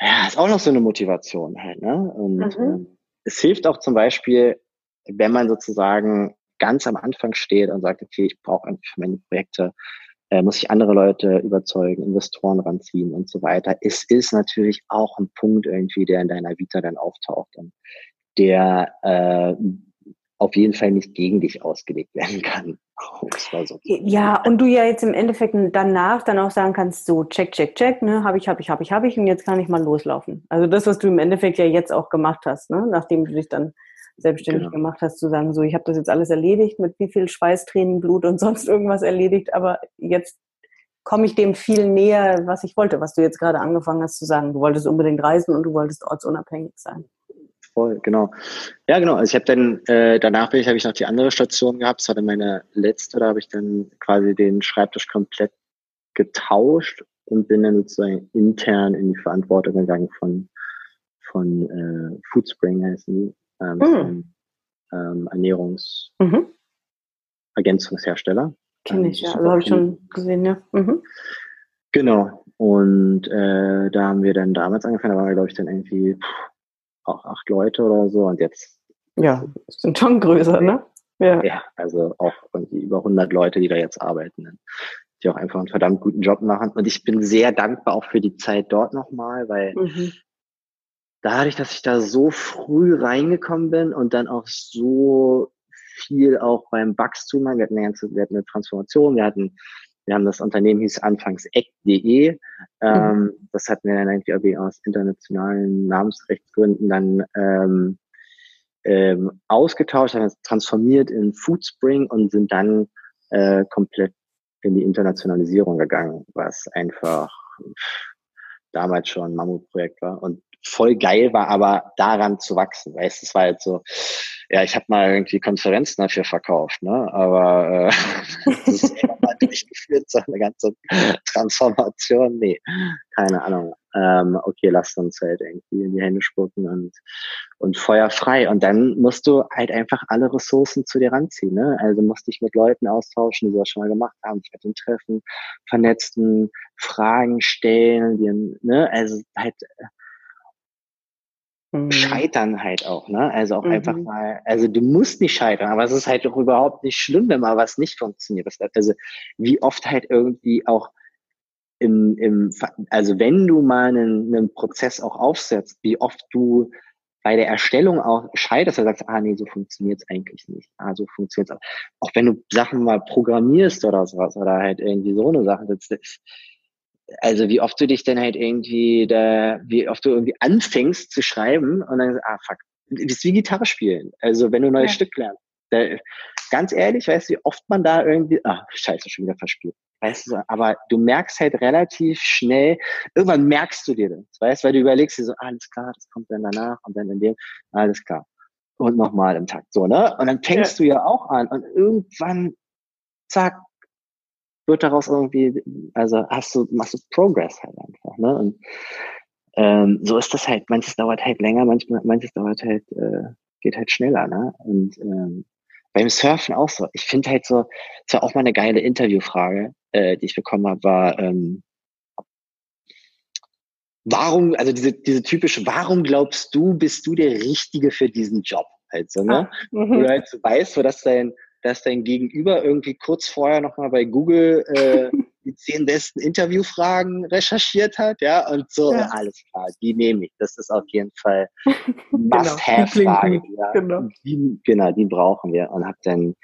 ja ist auch noch so eine Motivation halt ne und Mhm. ähm, es hilft auch zum Beispiel wenn man sozusagen ganz am Anfang steht und sagt, okay, ich brauche eigentlich für meine Projekte, äh, muss ich andere Leute überzeugen, Investoren ranziehen und so weiter. Es ist natürlich auch ein Punkt irgendwie, der in deiner Vita dann auftaucht und der äh, auf jeden Fall nicht gegen dich ausgelegt werden kann. So Ja, und du ja jetzt im Endeffekt danach dann auch sagen kannst, so check, check, check, ne, habe ich, habe ich, habe ich, habe ich und jetzt kann ich mal loslaufen. Also das, was du im Endeffekt ja jetzt auch gemacht hast, ne, nachdem du dich dann selbstständig Genau. gemacht hast, zu sagen, so ich habe das jetzt alles erledigt, mit wie viel Schweiß, Tränen, Blut und sonst irgendwas erledigt, aber jetzt komme ich dem viel näher, was ich wollte, was du jetzt gerade angefangen hast zu sagen. Du wolltest unbedingt reisen und du wolltest ortsunabhängig sein. Voll, genau. Ja, genau. Also ich habe dann, äh, danach bin ich, habe ich noch die andere Station gehabt. Das war dann meine letzte, da habe ich dann quasi den Schreibtisch komplett getauscht und bin dann sozusagen intern in die Verantwortung gegangen von, von äh, Foodspring heißen die. Ähm, das ist Mhm. ähm, Ernährungs Mhm. Ergänzungshersteller. Kenne ich, ja. Also habe ich schon gesehen, ja. Mhm. Genau. Und äh, da haben wir dann damals angefangen, da waren wir, glaube ich, dann irgendwie pff, auch acht Leute oder so. Und jetzt Ja, sind schon größer, ne? Ja. Ja, also auch irgendwie über 100 Leute, die da jetzt arbeiten, ne? die auch einfach einen verdammt guten Job machen. Und ich bin sehr dankbar auch für die Zeit dort nochmal, weil Mhm. dadurch, dass ich da so früh reingekommen bin und dann auch so viel auch beim Wachstum, wir hatten eine ganze, wir hatten eine Transformation, wir hatten, wir haben das Unternehmen hieß anfangs eck.de, ähm, das hatten wir dann irgendwie irgendwie aus internationalen Namensrechtsgründen dann ähm, ähm, ausgetauscht, haben es transformiert in Foodspring und sind dann äh, komplett in die Internationalisierung gegangen, was einfach damals schon ein Mammutprojekt war. Und voll geil war, aber daran zu wachsen, weißt es war halt so, ja, ich habe mal irgendwie Konferenzen dafür verkauft, ne? Aber äh, das ist immer mal durchgeführt, so eine ganze Transformation, nee, keine Ahnung. Ähm, okay, lasst uns halt irgendwie in die Hände spucken und und Feuer frei. Und dann musst du halt einfach alle Ressourcen zu dir ranziehen. Ne? Also musst dich mit Leuten austauschen, die sowas schon mal gemacht haben, dich mit den Treffen, vernetzten, Fragen stellen, die, ne? also halt Mhm. scheitern halt auch, ne? Also auch Mhm. einfach mal, also du musst nicht scheitern, aber es ist halt doch überhaupt nicht schlimm, wenn mal was nicht funktioniert. Also wie oft halt irgendwie auch im, im, also wenn du mal einen, einen Prozess auch aufsetzt, wie oft du bei der Erstellung auch scheiterst, und sagst, ah nee, so funktioniert's eigentlich nicht. Ah, so funktioniert's auch. Auch wenn du Sachen mal programmierst oder sowas oder halt irgendwie so eine Sache, das, das, also wie oft du dich dann halt irgendwie da, wie oft du irgendwie anfängst zu schreiben und dann, ah fuck, das ist wie Gitarre spielen. Also wenn du ein neues Ja. Stück lernst. Da, ganz ehrlich, weißt du, wie oft man da irgendwie, ah, scheiße, schon wieder verspielt. Weißt du, aber du merkst halt relativ schnell, irgendwann merkst du dir das, weißt, weil du überlegst dir so, alles klar, das kommt dann danach und dann in dem, alles klar. und nochmal im Takt, so, ne? Und dann fängst ja. du ja auch an und irgendwann, zack, wird daraus irgendwie, also hast du, machst du Progress halt einfach, ne? Und ähm, so ist das halt, manches dauert halt länger, manchmal, manches dauert halt, äh, geht halt schneller, ne? Und ähm, beim Surfen auch so. Ich finde halt so, das war auch mal eine geile Interviewfrage, äh, die ich bekommen habe, war, ähm, warum, also diese, diese typische, warum glaubst du, bist du der Richtige für diesen Job? Halt so, ne? Ah, mhm. Wo du halt so weißt, wo das dein, dass dein Gegenüber irgendwie kurz vorher nochmal bei Google äh, die zehn besten Interviewfragen recherchiert hat, ja, und so, ja. alles klar, die nehme ich. Das ist auf jeden Fall genau, Must-Have-Frage. Ja. Genau. Die, genau, die brauchen wir. Und hab dann,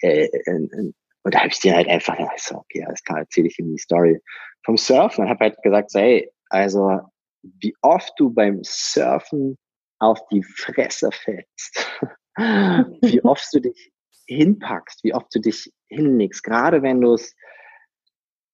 äh, äh, und da habe ich dir halt einfach, ja, so, okay, alles klar, erzähle ich ihm die Story vom Surfen und habe halt gesagt, so, hey, also wie oft du beim Surfen auf die Fresse fällst, wie oft du dich hinpackst, wie oft du dich hinlegst, gerade wenn du es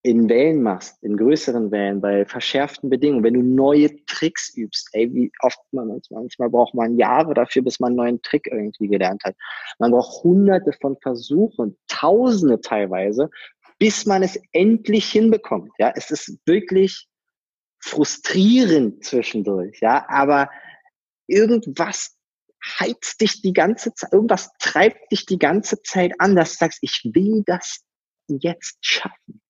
in Wellen machst, in größeren Wellen, bei verschärften Bedingungen, wenn du neue Tricks übst, ey, wie oft man manchmal, braucht man Jahre dafür, bis man einen neuen Trick irgendwie gelernt hat. Man braucht hunderte von Versuchen, tausende teilweise, bis man es endlich hinbekommt. Ja, es ist wirklich frustrierend zwischendurch, ja, aber irgendwas heizt dich die ganze Zeit, irgendwas treibt dich die ganze Zeit an, dass du sagst, ich will das jetzt schaffen.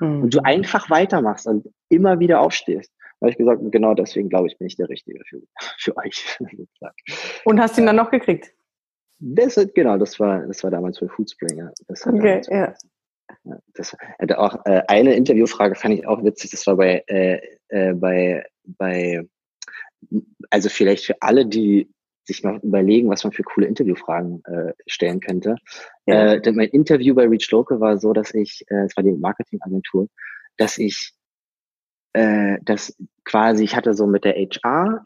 Mhm. Und du mhm. einfach weitermachst und immer wieder aufstehst. Da habe ich gesagt, genau deswegen glaube ich, bin ich der Richtige für, für euch. und hast du ihn dann noch gekriegt? Das, genau, das war, das war damals für Foodspringer. okay, ja. Das hatte auch äh, eine Interviewfrage fand ich auch witzig. Das war bei äh, äh, bei bei also vielleicht für alle, die sich mal überlegen, was man für coole Interviewfragen äh, stellen könnte. Ja. Äh, denn mein Interview bei Reach Local war so, dass ich, äh, es war die Marketingagentur, dass ich äh, das quasi, ich hatte so mit der HR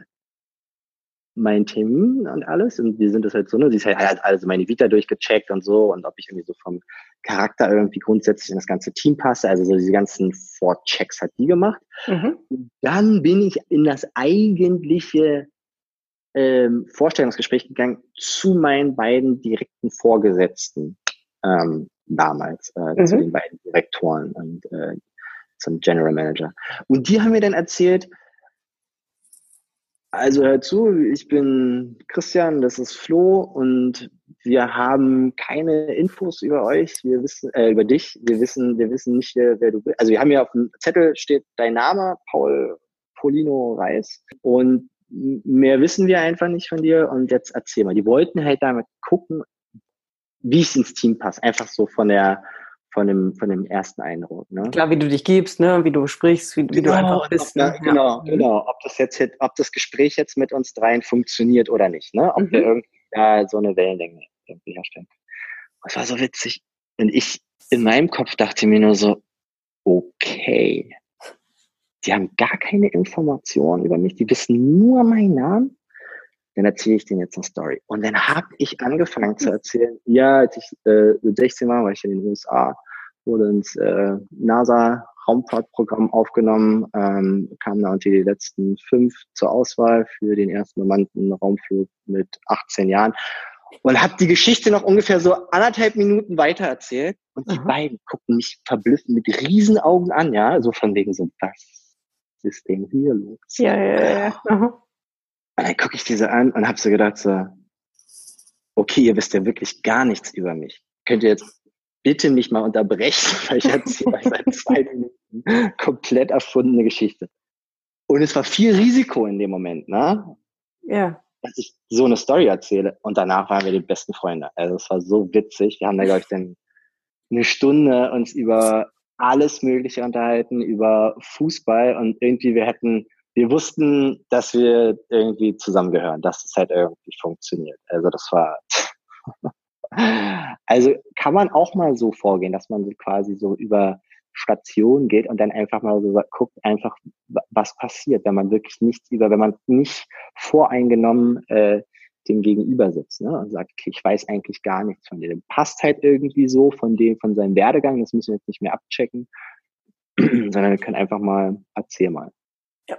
meinen Termin und alles und wir sind das halt so, ne, sie ist halt also meine Vita durchgecheckt und so und ob ich irgendwie so vom Charakter irgendwie grundsätzlich in das ganze Team passe, also so diese ganzen Vorchecks hat die gemacht. Mhm. Dann bin ich in das eigentliche ähm, Vorstellungsgespräch gegangen zu meinen beiden direkten Vorgesetzten ähm, damals, äh, mhm. zu den beiden Direktoren und äh, zum General Manager. Und die haben mir dann erzählt, also hör zu, ich bin Christian, das ist Flo und wir haben keine Infos über euch, wir wissen äh, über dich, wir wissen, wir wissen nicht, wer, wer du bist. Also wir haben ja auf dem Zettel steht dein Name, Paul Polino Reis und mehr wissen wir einfach nicht von dir und jetzt erzähl mal. Die wollten halt damit gucken, wie es ins Team passt. Einfach so von der, von dem, von dem ersten Eindruck. Ne? Klar, wie du dich gibst, ne? wie du sprichst, wie, wie du genau, einfach bist. Ne? Genau, ja. genau. Ob das jetzt, ob das Gespräch jetzt mit uns dreien funktioniert oder nicht, ne? Ob mhm. wir irgendwie da so eine Wellenlänge irgendwie herstellen. Das war so witzig. Und ich in meinem Kopf dachte mir nur so, okay, die haben gar keine Informationen über mich, die wissen nur meinen Namen, dann erzähle ich denen jetzt eine Story. Und dann habe ich angefangen zu erzählen, ja, als ich äh, 16 war, war ich in den USA, wurde ins äh, NASA Raumfahrtprogramm aufgenommen, ähm, kam da unter die letzten fünf zur Auswahl für den ersten bemannten Raumflug mit 18 Jahren und habe die Geschichte noch ungefähr so anderthalb Minuten weiter erzählt und die Aha. beiden gucken mich verblüfft mit Riesenaugen an, ja, so von wegen so, was ist denn hier los? Ja, ja, ja. Aha. Und dann gucke ich diese an und habe so gedacht, so, okay, ihr wisst ja wirklich gar nichts über mich. Könnt ihr jetzt bitte mich mal unterbrechen, weil ich erzähle seit zwei Minuten komplett erfundene Geschichte. Und es war viel Risiko in dem Moment, ne? Ja. Dass ich so eine Story erzähle. Und danach waren wir die besten Freunde. Also es war so witzig. Wir haben da, glaube ich, dann eine Stunde uns über alles Mögliche unterhalten über Fußball und irgendwie wir hätten, wir wussten, dass wir irgendwie zusammengehören, dass es halt irgendwie funktioniert. Also das war, also kann man auch mal so vorgehen, dass man quasi so über Stationen geht und dann einfach mal so guckt, einfach was passiert, wenn man wirklich nichts über, wenn man nicht voreingenommen äh, dem Gegenüber sitzt ne? und sagt, okay, ich weiß eigentlich gar nichts von dir. passt halt irgendwie so von dem, von seinem Werdegang, das müssen wir jetzt nicht mehr abchecken, sondern wir können einfach mal, erzähl mal.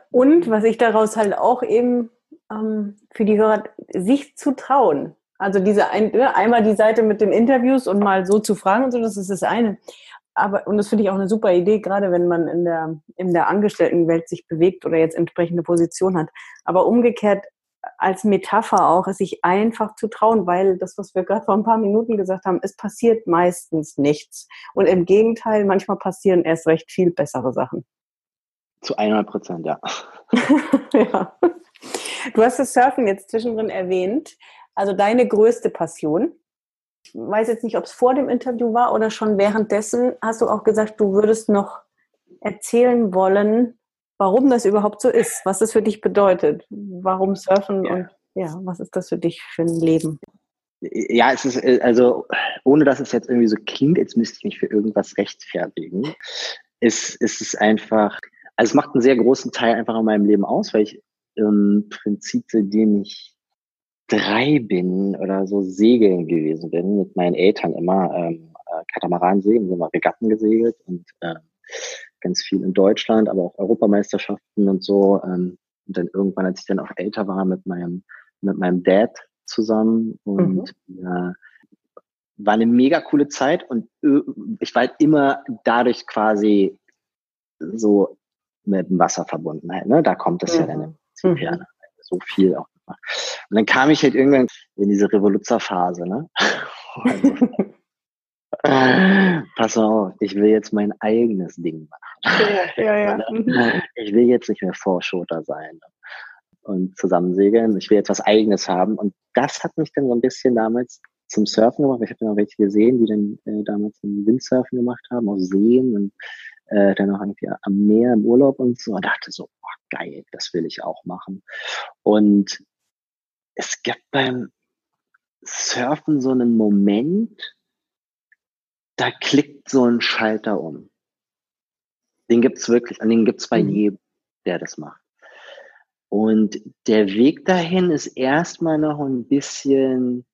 Und was ich daraus halt auch eben ähm, für die Hörer, sich zu trauen. Also diese ein, ne, einmal die Seite mit den Interviews und mal so zu fragen und so, das ist das eine. Aber, und das finde ich auch eine super Idee, gerade wenn man in der, in der Angestelltenwelt sich bewegt oder jetzt entsprechende Position hat. Aber umgekehrt als Metapher auch, es sich einfach zu trauen, weil das, was wir gerade vor ein paar Minuten gesagt haben, es passiert meistens nichts. Und im Gegenteil, manchmal passieren erst recht viel bessere Sachen. Zu 100 Prozent, ja. ja. Du hast das Surfen jetzt zwischendrin erwähnt. Also deine größte Passion. Ich weiß jetzt nicht, ob es vor dem Interview war oder schon währenddessen. Hast du auch gesagt, du würdest noch erzählen wollen, warum das überhaupt so ist, was das für dich bedeutet, warum Surfen ja. und ja, was ist das für dich für ein Leben? Ja, es ist, äh, also, ohne dass es jetzt irgendwie so klingt, jetzt müsste ich mich für irgendwas rechtfertigen, ist, ist es einfach, also es macht einen sehr großen Teil einfach in meinem Leben aus, weil ich im Prinzip, seitdem ich drei bin oder so segeln gewesen bin, mit meinen Eltern immer ähm, äh, Katamaran segeln, sind wir Regatten gesegelt und äh, ganz viel in Deutschland, aber auch Europameisterschaften und so. Ähm, und dann irgendwann, als ich dann auch älter war, mit meinem, mit meinem Dad zusammen und mhm. äh, war eine mega coole Zeit und ich war halt immer dadurch quasi so mit dem Wasser verbunden halt, ne? Da kommt es mhm. ja dann im mhm. mhm. so viel auch. Und dann kam ich halt irgendwann in diese Revoluzerphase, ne? Also, pass auf, ich will jetzt mein eigenes Ding machen. Ja, ja, ja. Mhm. Ich will jetzt nicht mehr Vorschoter sein und zusammen segeln. Ich will jetzt was Eigenes haben. Und das hat mich dann so ein bisschen damals zum Surfen gemacht. Ich habe dann auch welche gesehen, die dann äh, damals Windsurfen gemacht haben, auf Seen und äh, dann auch irgendwie am Meer im Urlaub und so. Und dachte so, oh, geil, das will ich auch machen. Und es gibt beim Surfen so einen Moment, da klickt so ein Schalter um. Den gibt's wirklich, und den gibt's bei mhm. jedem, der das macht. Und der Weg dahin ist erstmal noch ein bisschen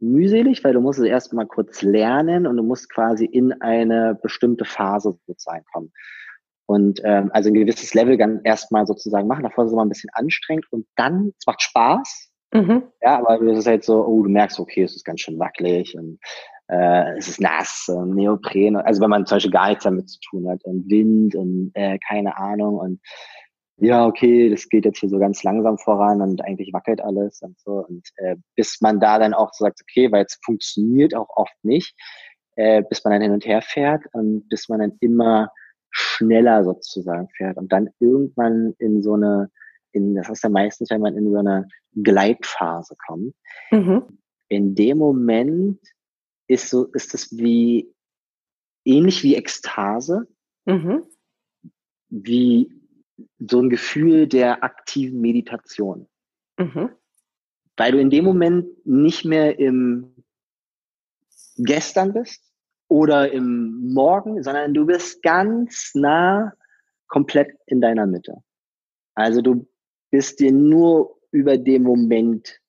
mühselig, weil du musst es erstmal kurz lernen und du musst quasi in eine bestimmte Phase sozusagen kommen. Und ähm, also ein gewisses Level dann erstmal sozusagen machen. Davor ist es immer ein bisschen anstrengend und dann, es macht Spaß. Mhm. Ja, aber es ist halt so, oh, du merkst, okay, es ist ganz schön wackelig und äh, es ist nass, und Neopren, also wenn man zum Beispiel gar nichts damit zu tun hat und Wind und äh, keine Ahnung und ja, okay, das geht jetzt hier so ganz langsam voran und eigentlich wackelt alles und so. Und äh, bis man da dann auch sagt, okay, weil es funktioniert auch oft nicht, äh, bis man dann hin und her fährt und bis man dann immer schneller sozusagen fährt und dann irgendwann in so eine, in, das heißt ja meistens, wenn man in so eine Gleitphase kommt. Mhm. In dem Moment ist so, ist es wie, ähnlich wie Ekstase, mhm. wie so ein Gefühl der aktiven Meditation. Mhm. Weil du in dem Moment nicht mehr im Gestern bist oder im Morgen, sondern du bist ganz nah komplett in deiner Mitte. Also du bist dir nur über den Moment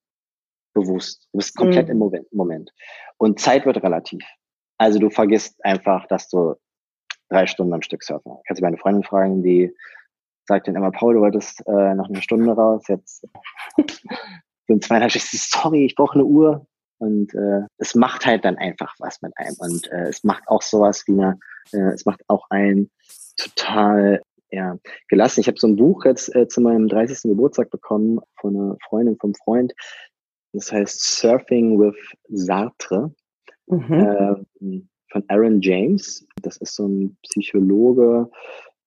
bewusst. Du bist komplett mhm. im Moment. Und Zeit wird relativ. Also du vergisst einfach, dass du drei Stunden am Stück surfen. Kannst du meine Freundin fragen, die sagt dann immer, Paul, du wolltest äh, noch eine Stunde raus, jetzt sind zweieinhalb Stunden, sorry, ich brauche eine Uhr. Und äh, es macht halt dann einfach was mit einem. Und äh, es macht auch sowas wie eine, äh, es macht auch ein total ja, gelassen. Ich habe so ein Buch jetzt äh, zu meinem 30. Geburtstag bekommen von einer Freundin, vom Freund, das heißt Surfing with Sartre mhm. äh, von Aaron James. Das ist so ein Psychologe,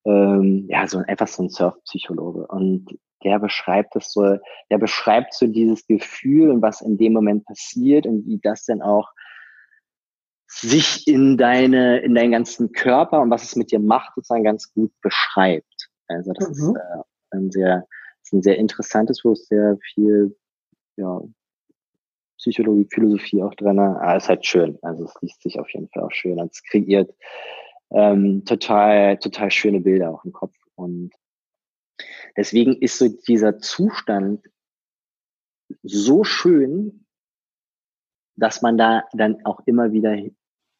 ähm, ja, so einfach so ein Surfpsychologe. Und der beschreibt es so, der beschreibt so dieses Gefühl und was in dem Moment passiert und wie das dann auch sich in deine, in deinen ganzen Körper und was es mit dir macht, sozusagen ganz gut beschreibt. Also das mhm. ist äh, ein sehr, ist ein sehr interessantes Buch, sehr viel, ja, Psychologie, Philosophie auch drin. Ah, ist halt schön. Also es liest sich auf jeden Fall auch schön. Und es kreiert ähm, total, total schöne Bilder auch im Kopf. Und deswegen ist so dieser Zustand so schön, dass man da dann auch immer wieder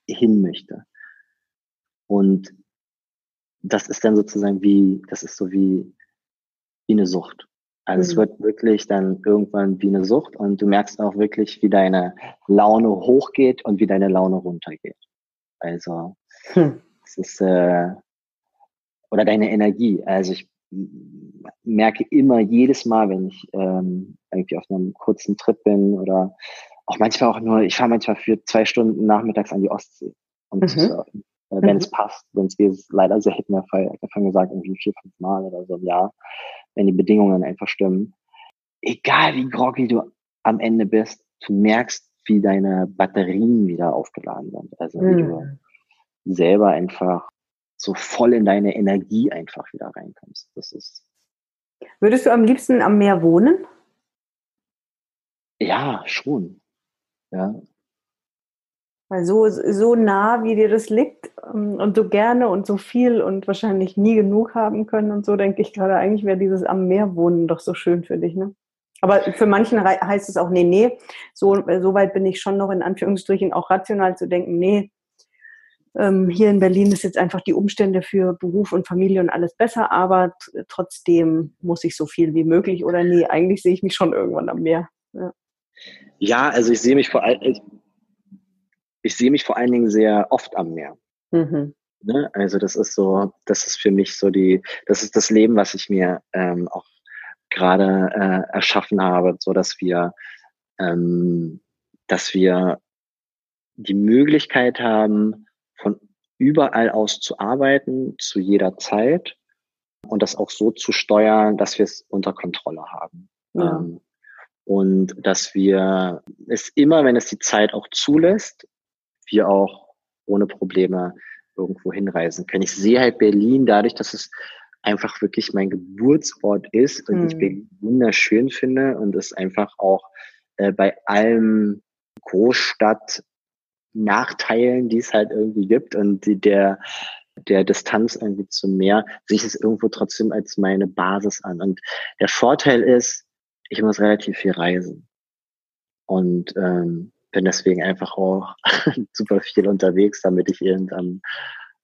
hin möchte. Und das ist dann sozusagen wie, das ist so wie, wie eine Sucht. Also mhm. es wird wirklich dann irgendwann wie eine Sucht und du merkst auch wirklich, wie deine Laune hochgeht und wie deine Laune runtergeht. Also hm. es ist äh, oder deine Energie. Also ich merke immer jedes Mal, wenn ich ähm, irgendwie auf einem kurzen Trip bin oder auch manchmal auch nur, ich fahre manchmal für zwei Stunden nachmittags an die Ostsee, um mhm. zu surfen. Äh, wenn mhm. es passt, wenn es wie es leider selten der Fall, ich habe gesagt, irgendwie vier, fünf Mal oder so im Jahr, wenn die Bedingungen einfach stimmen. Egal wie groggy du am Ende bist, du merkst, wie deine Batterien wieder aufgeladen sind. Also wie mhm. du selber einfach so voll in deine Energie einfach wieder reinkommst. Das ist. Würdest du am liebsten am Meer wohnen? Ja, schon. Ja. Weil so, so nah, wie dir das liegt ähm, und so gerne und so viel und wahrscheinlich nie genug haben können und so, denke ich gerade, eigentlich wäre dieses am Meer wohnen doch so schön für dich, ne? Aber für manchen heißt es auch, nee, nee, so, so weit bin ich schon noch in Anführungsstrichen auch rational zu denken, nee, ähm, hier in Berlin ist jetzt einfach die Umstände für Beruf und Familie und alles besser, aber trotzdem muss ich so viel wie möglich oder nee, eigentlich sehe ich mich schon irgendwann am Meer. Ja, ja also ich sehe mich vor allem, ich, sehe mich vor allen Dingen sehr oft am Meer. Mhm. Ne? Also das ist so, das ist für mich so die, das ist das Leben, was ich mir ähm, auch gerade äh, erschaffen habe, so dass wir, ähm, dass wir die Möglichkeit haben, von überall aus zu arbeiten, zu jeder Zeit und das auch so zu steuern, dass wir es unter Kontrolle haben. Ja. Ähm, und dass wir es immer, wenn es die Zeit auch zulässt, wir auch ohne Probleme irgendwo hinreisen können. Ich sehe halt Berlin dadurch, dass es einfach wirklich mein Geburtsort ist und mhm. ich Berlin wunderschön finde und es einfach auch äh, bei allem Großstadt Nachteilen, die es halt irgendwie gibt und die, der, der Distanz irgendwie zum Meer, sehe ich es irgendwo trotzdem als meine Basis an. Und der Vorteil ist, ich muss relativ viel reisen. Und ähm, bin deswegen einfach auch super viel unterwegs, damit ich eben am,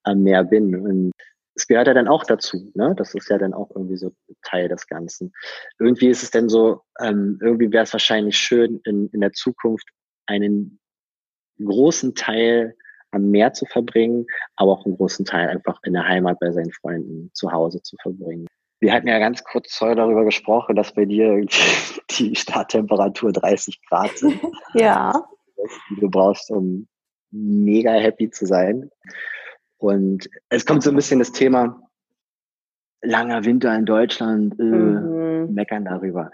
am Meer bin. Und es gehört ja dann auch dazu, ne? Das ist ja dann auch irgendwie so Teil des Ganzen. Irgendwie ist es denn so, ähm, irgendwie wäre es wahrscheinlich schön, in, in der Zukunft einen großen Teil am Meer zu verbringen, aber auch einen großen Teil einfach in der Heimat bei seinen Freunden zu Hause zu verbringen. Wir hatten ja ganz kurz heute darüber gesprochen, dass bei dir die Starttemperatur 30 Grad sind. Ja. Die du brauchst, um mega happy zu sein. Und es kommt so ein bisschen das Thema langer Winter in Deutschland, äh, mhm. meckern darüber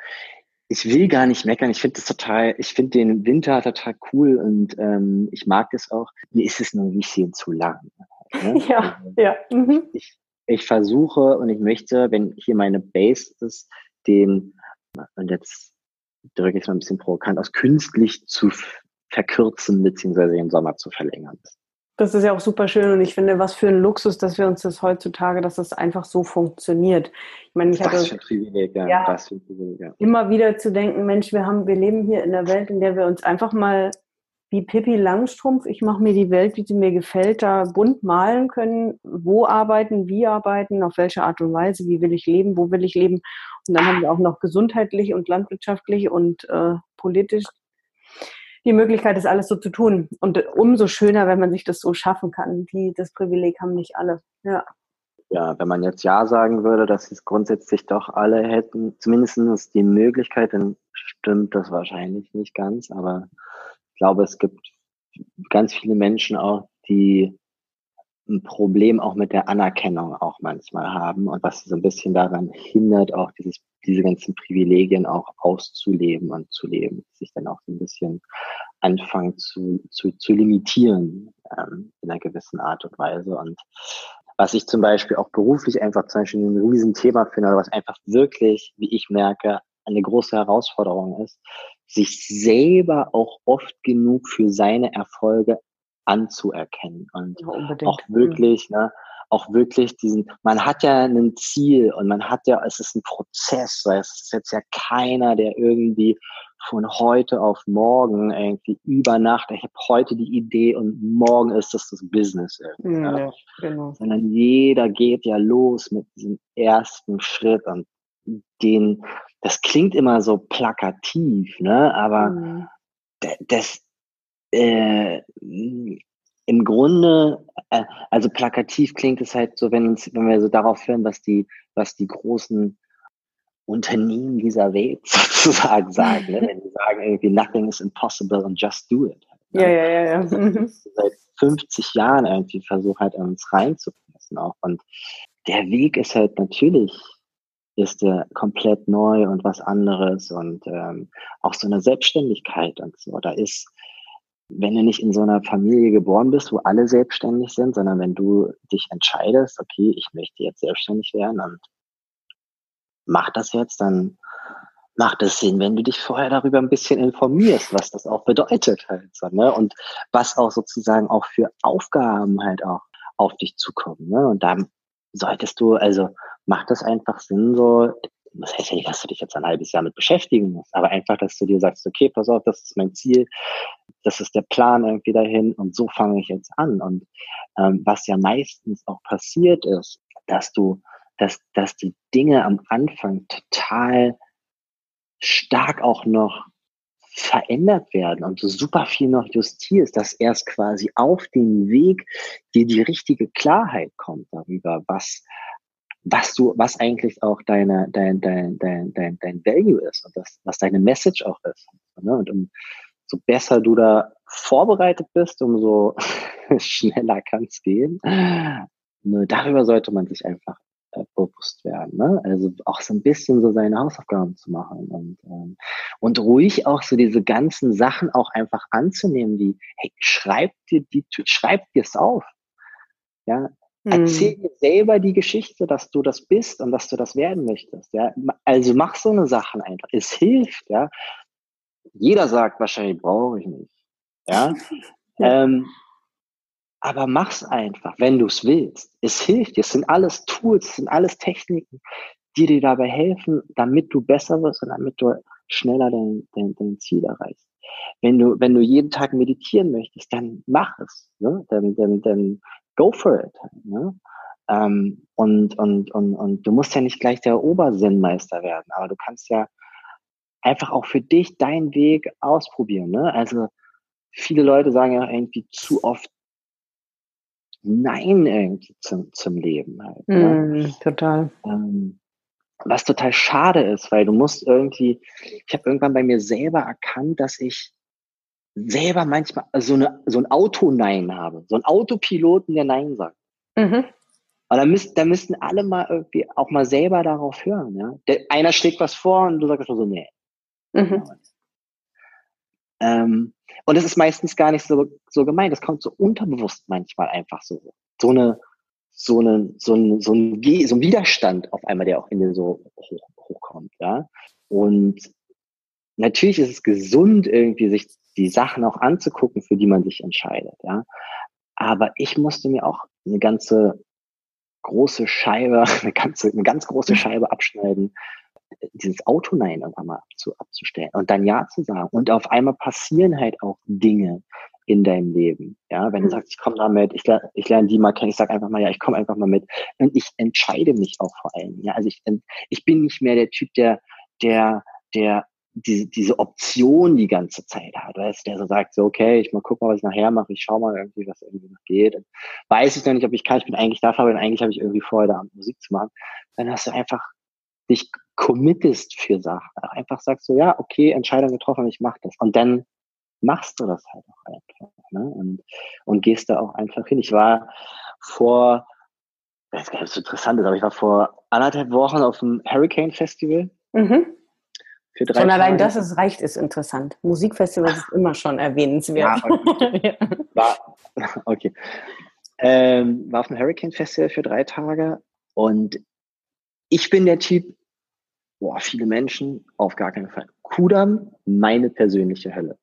ich will gar nicht meckern. Ich finde das total, ich finde den Winter total cool und ähm, ich mag es auch. Mir ist es nur ein bisschen zu lang. Ne? Ja, also, ja. Mhm. Ich, ich versuche und ich möchte, wenn hier meine Base ist, den, und jetzt drücke ich es mal ein bisschen provokant aus, künstlich zu verkürzen beziehungsweise den Sommer zu verlängern. Das ist ja auch super schön und ich finde, was für ein Luxus, dass wir uns das heutzutage, dass das einfach so funktioniert. Ich meine, ich hatte das Privileg, ja, ja, das Privileg, ja. immer wieder zu denken, Mensch, wir haben, wir leben hier in der Welt, in der wir uns einfach mal wie Pippi Langstrumpf, ich mache mir die Welt, wie sie mir gefällt, da bunt malen können, wo arbeiten, wie arbeiten, auf welche Art und Weise, wie will ich leben, wo will ich leben. Und dann haben wir auch noch gesundheitlich und landwirtschaftlich und äh, politisch die Möglichkeit, das alles so zu tun. Und umso schöner, wenn man sich das so schaffen kann. Die, das Privileg haben nicht alle. Ja. Ja, wenn man jetzt Ja sagen würde, dass es grundsätzlich doch alle hätten, zumindest die Möglichkeit, dann stimmt das wahrscheinlich nicht ganz. Aber ich glaube, es gibt ganz viele Menschen auch, die ein Problem auch mit der Anerkennung auch manchmal haben und was so ein bisschen daran hindert, auch dieses, diese ganzen Privilegien auch auszuleben und zu leben, sich dann auch so ein bisschen anfangen zu, zu, zu limitieren ähm, in einer gewissen Art und Weise. Und was ich zum Beispiel auch beruflich einfach zum Beispiel ein Riesenthema finde, oder was einfach wirklich, wie ich merke, eine große Herausforderung ist, sich selber auch oft genug für seine Erfolge anzuerkennen und ja, auch wirklich, ne, auch wirklich diesen, man hat ja ein Ziel und man hat ja, es ist ein Prozess, weil es ist jetzt ja keiner, der irgendwie von heute auf morgen irgendwie über Nacht, ich habe heute die Idee und morgen ist das das Business irgendwie. Ja, ja. Genau. Sondern jeder geht ja los mit diesem ersten Schritt und den, das klingt immer so plakativ, ne? Aber mhm. das, äh, im Grunde, äh, also plakativ klingt es halt so, wenn uns, wenn wir so darauf hören, was die, was die großen Unternehmen dieser Welt sozusagen sagen, ne? wenn die sagen irgendwie nothing is impossible and just do it. Ja, ja, ja, ja. Also, seit 50 Jahren irgendwie versucht halt an uns reinzupressen auch. Und der Weg ist halt natürlich, ist der komplett neu und was anderes und ähm, auch so eine Selbstständigkeit und so. Da ist, wenn du nicht in so einer Familie geboren bist, wo alle selbstständig sind, sondern wenn du dich entscheidest, okay, ich möchte jetzt selbstständig werden und mach das jetzt, dann macht es Sinn, wenn du dich vorher darüber ein bisschen informierst, was das auch bedeutet halt so, ne? Und was auch sozusagen auch für Aufgaben halt auch auf dich zukommen, ne? Und da solltest du, also macht das einfach Sinn, so, das heißt ja nicht, dass du dich jetzt ein halbes Jahr mit beschäftigen musst, aber einfach, dass du dir sagst, okay, pass auf, das ist mein Ziel, das ist der Plan irgendwie dahin und so fange ich jetzt an. Und ähm, was ja meistens auch passiert ist, dass du, dass, dass die Dinge am Anfang total stark auch noch verändert werden und du super viel noch justierst, dass erst quasi auf dem Weg dir die richtige Klarheit kommt darüber, was, was du, was eigentlich auch deine, dein, dein, dein, dein, dein Value ist und das, was deine Message auch ist. Ne? Und umso besser du da vorbereitet bist, umso schneller kann es gehen. Nur darüber sollte man sich einfach äh, bewusst werden. Ne? Also auch so ein bisschen so seine Hausaufgaben zu machen und, ähm, und ruhig auch so diese ganzen Sachen auch einfach anzunehmen, wie, hey, schreib dir die, schreib dir's auf. Ja, Erzähl hm. dir selber die Geschichte, dass du das bist und dass du das werden möchtest. Ja, also mach so eine Sachen einfach. Es hilft. Ja, jeder sagt wahrscheinlich brauche ich nicht. Ja, ja. Ähm, aber mach's einfach, wenn du es willst. Es hilft dir. Es sind alles Tools, es sind alles Techniken, die dir dabei helfen, damit du besser wirst und damit du schneller dein, dein, dein Ziel erreichst. Wenn du, wenn du jeden Tag meditieren möchtest, dann mach es. Ne? Dann, dann, dann go for it. Ne? Ähm, und, und, und, und du musst ja nicht gleich der Obersinnmeister werden, aber du kannst ja einfach auch für dich deinen Weg ausprobieren. Ne? Also viele Leute sagen ja irgendwie zu oft Nein irgendwie zum, zum Leben halt. Ne? Mm, total. Ähm, was total schade ist, weil du musst irgendwie, ich habe irgendwann bei mir selber erkannt, dass ich selber manchmal so, eine, so ein Auto-Nein habe, so ein Autopiloten, der Nein sagt. Mhm. Aber da, müsst, da müssten alle mal irgendwie auch mal selber darauf hören. Ja? Der, einer schlägt was vor und du sagst schon so, nee. Mhm. Ähm, und das ist meistens gar nicht so, so gemeint. Das kommt so unterbewusst manchmal einfach so. So eine, so eine, so ein, so ein, so ein Widerstand auf einmal, der auch in dir so hoch, hochkommt, ja. Und natürlich ist es gesund, irgendwie sich die Sachen auch anzugucken, für die man sich entscheidet, ja. Aber ich musste mir auch eine ganze große Scheibe, eine ganze, eine ganz große Scheibe abschneiden dieses Auto nein irgendwann mal abzu, abzustellen und dann Ja zu sagen. Und auf einmal passieren halt auch Dinge in deinem Leben. Ja, wenn du mhm. sagst, ich komme damit, ich, lerne, ich lerne die mal kennen, ich sage einfach mal, ja, ich komme einfach mal mit. Und ich entscheide mich auch vor allem. Ja, also ich, ich bin nicht mehr der Typ, der, der, der diese, diese Option die ganze Zeit hat, weißt, der so sagt, so, okay, ich mal gucken, was ich nachher mache, ich schau mal irgendwie, was irgendwie noch geht. Und weiß ich noch nicht, ob ich kann, ich bin eigentlich da, aber eigentlich habe ich irgendwie vorher da Musik zu machen. Dann hast du einfach dich committest für Sachen. Einfach sagst du, ja, okay, Entscheidung getroffen, ich mach das. Und dann machst du das halt auch einfach. Ne? Und, und gehst da auch einfach hin. Ich war vor, das ist interessant, aber ich war vor anderthalb Wochen auf dem Hurricane Festival. Mhm. Für drei schon allein das ist, reicht, ist interessant. Musikfestival ist immer schon erwähnenswert. Ja, okay. ja. War, okay. Ähm, war auf dem Hurricane Festival für drei Tage und ich bin der Typ, boah, viele Menschen, auf gar keinen Fall. Kudam, meine persönliche Hölle.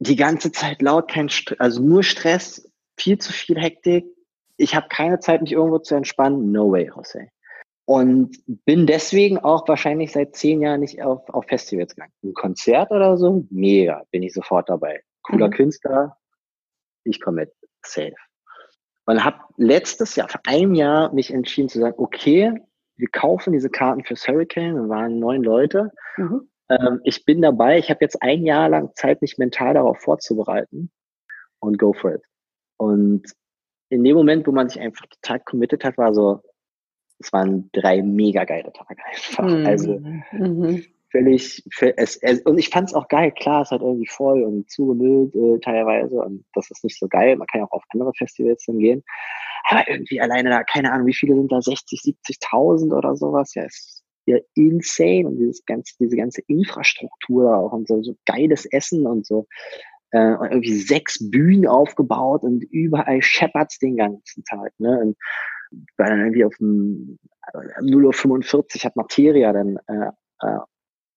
Die ganze Zeit laut, kein Stress, also nur Stress, viel zu viel Hektik. Ich habe keine Zeit, mich irgendwo zu entspannen. No way, Jose. Und bin deswegen auch wahrscheinlich seit zehn Jahren nicht auf, auf Festivals gegangen. Ein Konzert oder so, mega, bin ich sofort dabei. Cooler mhm. Künstler, ich komme mit, safe. Und habe letztes Jahr, vor einem Jahr, mich entschieden zu sagen, okay, wir kaufen diese Karten fürs Hurricane. Wir waren neun Leute. Mhm. Ähm, ich bin dabei. Ich habe jetzt ein Jahr lang Zeit, mich mental darauf vorzubereiten und go for it. Und in dem Moment, wo man sich einfach total committed hat, war so, es waren drei mega geile Tage einfach. Mhm. Also mhm. völlig, es, es, und ich fand es auch geil. Klar, es hat irgendwie voll und zugemüllt äh, teilweise und das ist nicht so geil. Man kann ja auch auf andere Festivals dann gehen. Aber irgendwie alleine da, keine Ahnung, wie viele sind da, 60, 70.000 oder sowas. Ja, ist ja insane und dieses ganze, diese ganze Infrastruktur auch und so, so geiles Essen und so. Äh, und irgendwie sechs Bühnen aufgebaut und überall scheppert's den ganzen Tag. Ne? Und war dann irgendwie auf dem 0.45 Uhr hat Materia dann äh, äh,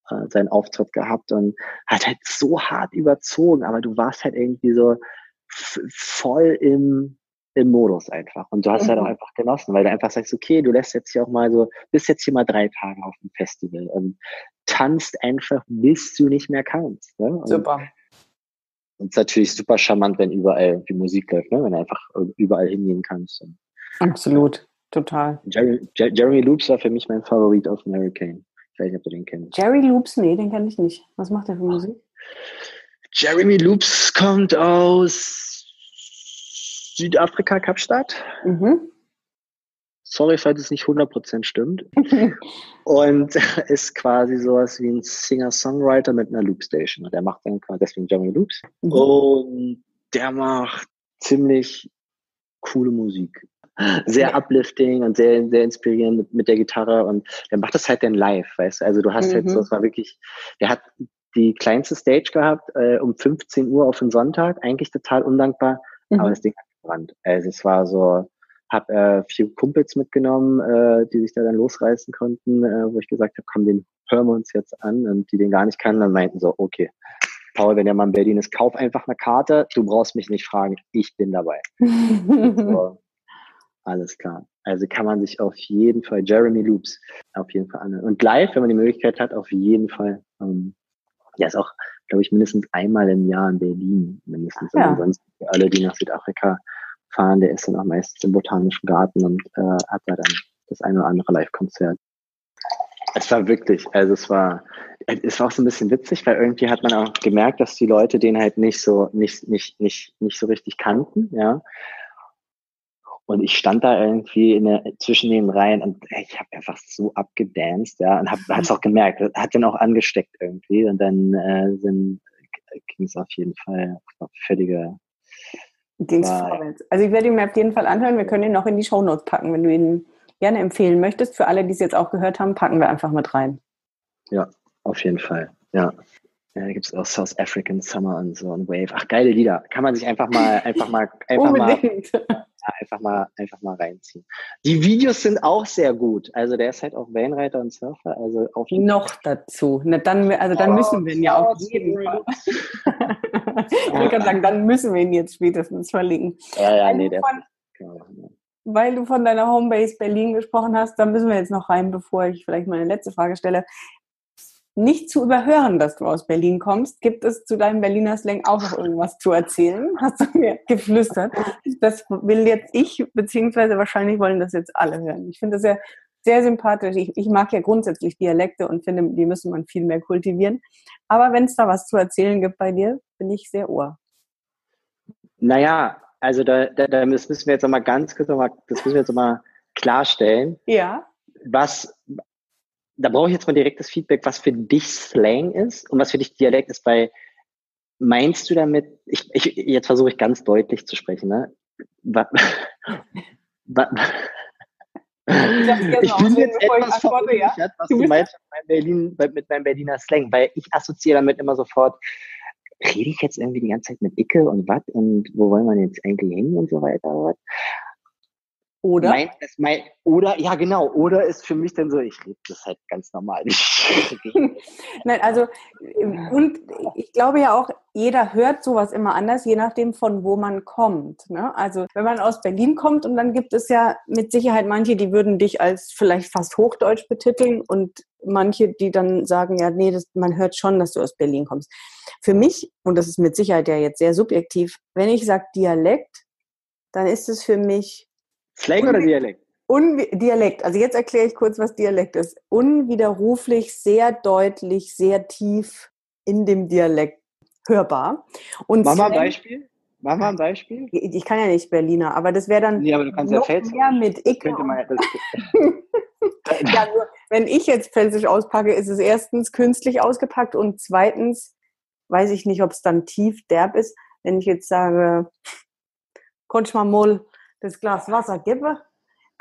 äh, seinen Auftritt gehabt und hat halt so hart überzogen, aber du warst halt irgendwie so voll im, im Modus einfach. Und du hast mhm. halt auch mhm. einfach genossen, weil du einfach sagst, okay, du lässt jetzt hier auch mal so, bist jetzt hier mal drei Tage auf dem Festival und tanzt einfach, bis du nicht mehr kannst. Ne? Und, Super. Und es ist natürlich super charmant, wenn überall die Musik läuft, ne? wenn du einfach überall hingehen kannst. Und, Absolut, total. Jerry, Jeremy Loops war für mich mein Favorit auf dem Hurricane. Ich weiß nicht, ob du den kennst. Jerry Loops, nee, den kenne ich nicht. Was macht der für Musik? Jeremy Loops kommt aus Südafrika, Kapstadt. Mhm. Sorry, falls es nicht 100% stimmt. und ist quasi sowas wie ein Singer-Songwriter mit einer Loopstation. Und der macht dann deswegen Jeremy Loops. Mhm. Und der macht ziemlich coole Musik sehr uplifting und sehr, sehr inspirierend mit, mit der Gitarre und der macht das halt dann live, weißt du, also du hast mhm. jetzt, das war wirklich, der hat die kleinste Stage gehabt, äh, um 15 Uhr auf den Sonntag, eigentlich total undankbar, mhm. aber das Ding hat gebrannt. Also es war so, hab äh, vier Kumpels mitgenommen, äh, die sich da dann losreißen konnten, äh, wo ich gesagt habe, komm, den hören wir uns jetzt an und die den gar nicht kannten, dann meinten so, okay, Paul, wenn der mal in Berlin ist, kauf einfach eine Karte, du brauchst mich nicht fragen, ich bin dabei. so, alles klar. Also kann man sich auf jeden Fall Jeremy Loops auf jeden Fall anhören. Und live, wenn man die Möglichkeit hat, auf jeden Fall. Ähm, ja, ist auch, glaube ich, mindestens einmal im Jahr in Berlin. Mindestens. Ja. ansonsten für alle, die nach Südafrika fahren, der ist dann auch meistens im Botanischen Garten und äh, hat da dann das eine oder andere Live-Konzert. Es war wirklich, also es war, es war auch so ein bisschen witzig, weil irgendwie hat man auch gemerkt, dass die Leute den halt nicht so, nicht, nicht, nicht, nicht so richtig kannten, ja. Und ich stand da irgendwie in der, zwischen den Reihen und ey, ich habe einfach so abgedanced, ja, und habe es auch gemerkt, hat dann auch angesteckt irgendwie. Und dann äh, sind ging es auf jeden Fall auf völlige Ging's vorwärts. Also ich werde ihn mir auf jeden Fall anhören. Wir können ihn noch in die Shownotes packen, wenn du ihn gerne empfehlen möchtest. Für alle, die es jetzt auch gehört haben, packen wir einfach mit rein. Ja, auf jeden Fall. Ja. Ja, da gibt es auch South African Summer und so und Wave. Ach, geile Lieder. Kann man sich einfach mal, einfach mal, einfach Unbedingt. mal, ja, einfach mal, einfach mal reinziehen. Die Videos sind auch sehr gut. Also der ist halt auch Wellenreiter und Surfer. Also auf noch dazu. Na, dann, also dann oh, müssen wir ihn ja auf jeden Fall. ich wollte gerade sagen, dann müssen wir ihn jetzt spätestens verlinken. Ja, ja, nee, der. Weil du von deiner Homebase Berlin gesprochen hast, da müssen wir jetzt noch rein, bevor ich vielleicht meine letzte Frage stelle nicht zu überhören, dass du aus Berlin kommst. Gibt es zu deinem Berliner Slang auch noch irgendwas zu erzählen? Hast du mir geflüstert. Das will jetzt ich, beziehungsweise wahrscheinlich wollen das jetzt alle hören. Ich finde das ja sehr sympathisch. Ich, ich mag ja grundsätzlich Dialekte und finde, die müssen man viel mehr kultivieren. Aber wenn es da was zu erzählen gibt bei dir, bin ich sehr ohr. Naja, also da, da, da müssen wir jetzt nochmal ganz kurz nochmal, das müssen wir jetzt nochmal klarstellen. Ja. Was, da brauche ich jetzt mal direktes Feedback, was für dich Slang ist und was für dich Dialekt ist, weil meinst du damit, ich, ich jetzt versuche ich ganz deutlich zu sprechen, ne? Was, was, ich, bin jetzt etwas verunsichert, was du, meinst mit meinem, Berlin, mit meinem Berliner Slang, weil ich assoziiere damit immer sofort, rede ich jetzt irgendwie die ganze Zeit mit Icke und was und wo wollen wir jetzt eigentlich hin und so weiter. Oder? Mein, mein, oder, ja genau, oder ist für mich dann so, ich lebe das halt ganz normal. Nein, also, und ich glaube ja auch, jeder hört sowas immer anders, je nachdem von wo man kommt. Ne? Also, wenn man aus Berlin kommt und dann gibt es ja mit Sicherheit manche, die würden dich als vielleicht fast Hochdeutsch betiteln und manche, die dann sagen, ja, nee, das, man hört schon, dass du aus Berlin kommst. Für mich, und das ist mit Sicherheit ja jetzt sehr subjektiv, wenn ich sage Dialekt, dann ist es für mich Slang oder Dialekt? Unwi Dialekt. Also jetzt erkläre ich kurz, was Dialekt ist. Unwiderruflich, sehr deutlich, sehr tief in dem Dialekt hörbar. Und Mach mal ein Beispiel. Mach mal ein Beispiel. Ich kann ja nicht Berliner, aber das wäre dann nee, aber du kannst noch ja mehr mit Ich. ja, nur, wenn ich jetzt Pfälzisch auspacke, ist es erstens künstlich ausgepackt und zweitens weiß ich nicht, ob es dann tief derb ist. Wenn ich jetzt sage, konntest mal mal das Glas Wasser geben,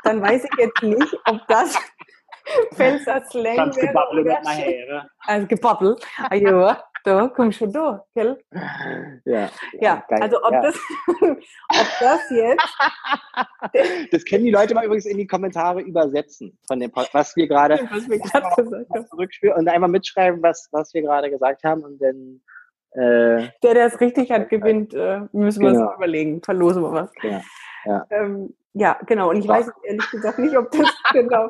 dann weiß ich jetzt nicht, ob das Pfälzer Slang Ganz gebabbel wird nachher. Also gebabbel. Ah, ja, da kommst du da, gell? Ja. Ja, geil. also ob, ja. Das, ob das jetzt... das können die Leute mal übrigens in die Kommentare übersetzen, von dem was wir gerade zurückspielen und einmal mitschreiben, was, was wir gerade gesagt haben und dann... Äh, der, der es richtig hat, gewinnt, äh, müssen wir genau. uns überlegen. Verlosen wir was. Ja, ja. Ähm, ja genau. Und ich weiß ehrlich gesagt nicht, ob das genau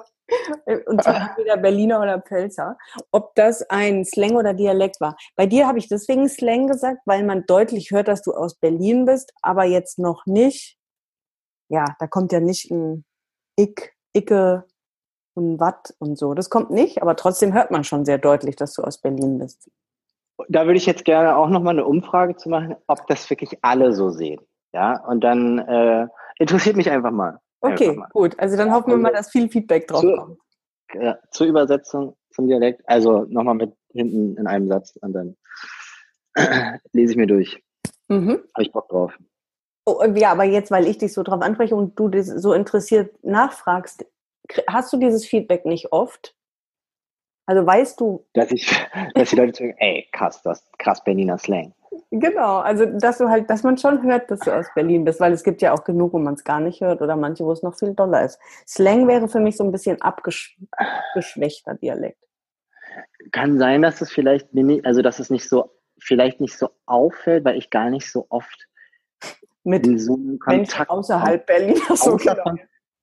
und zwar entweder Berliner oder Pölzer, ob das ein Slang oder Dialekt war. Bei dir habe ich deswegen Slang gesagt, weil man deutlich hört, dass du aus Berlin bist, aber jetzt noch nicht. Ja, da kommt ja nicht ein Ick, Icke und Watt und so. Das kommt nicht, aber trotzdem hört man schon sehr deutlich, dass du aus Berlin bist. Da würde ich jetzt gerne auch nochmal eine Umfrage zu machen, ob das wirklich alle so sehen. Ja, und dann äh, interessiert mich einfach mal. Okay, gut. Also dann hoffen wir mal, dass viel Feedback drauf zur, kommt. Ja, zur Übersetzung zum Dialekt. Also nochmal mit hinten in einem Satz und dann lese ich mir durch. Mhm. Habe ich Bock drauf. Oh, ja, aber jetzt, weil ich dich so drauf anspreche und du das so interessiert nachfragst, hast du dieses Feedback nicht oft? Also weißt du. Dass ich, dass die Leute sagen, ey, krass, das krass Berliner Slang. Genau, also dass du halt, dass man schon hört, dass du aus Berlin bist, weil es gibt ja auch genug, wo man es gar nicht hört oder manche, wo es noch viel doller ist. Slang wäre für mich so ein bisschen abgeschwächter Dialekt. Kann sein, dass es vielleicht, also dass es nicht so, vielleicht nicht so auffällt, weil ich gar nicht so oft mit so einem Kontakt außerhalb Berlin. So genau.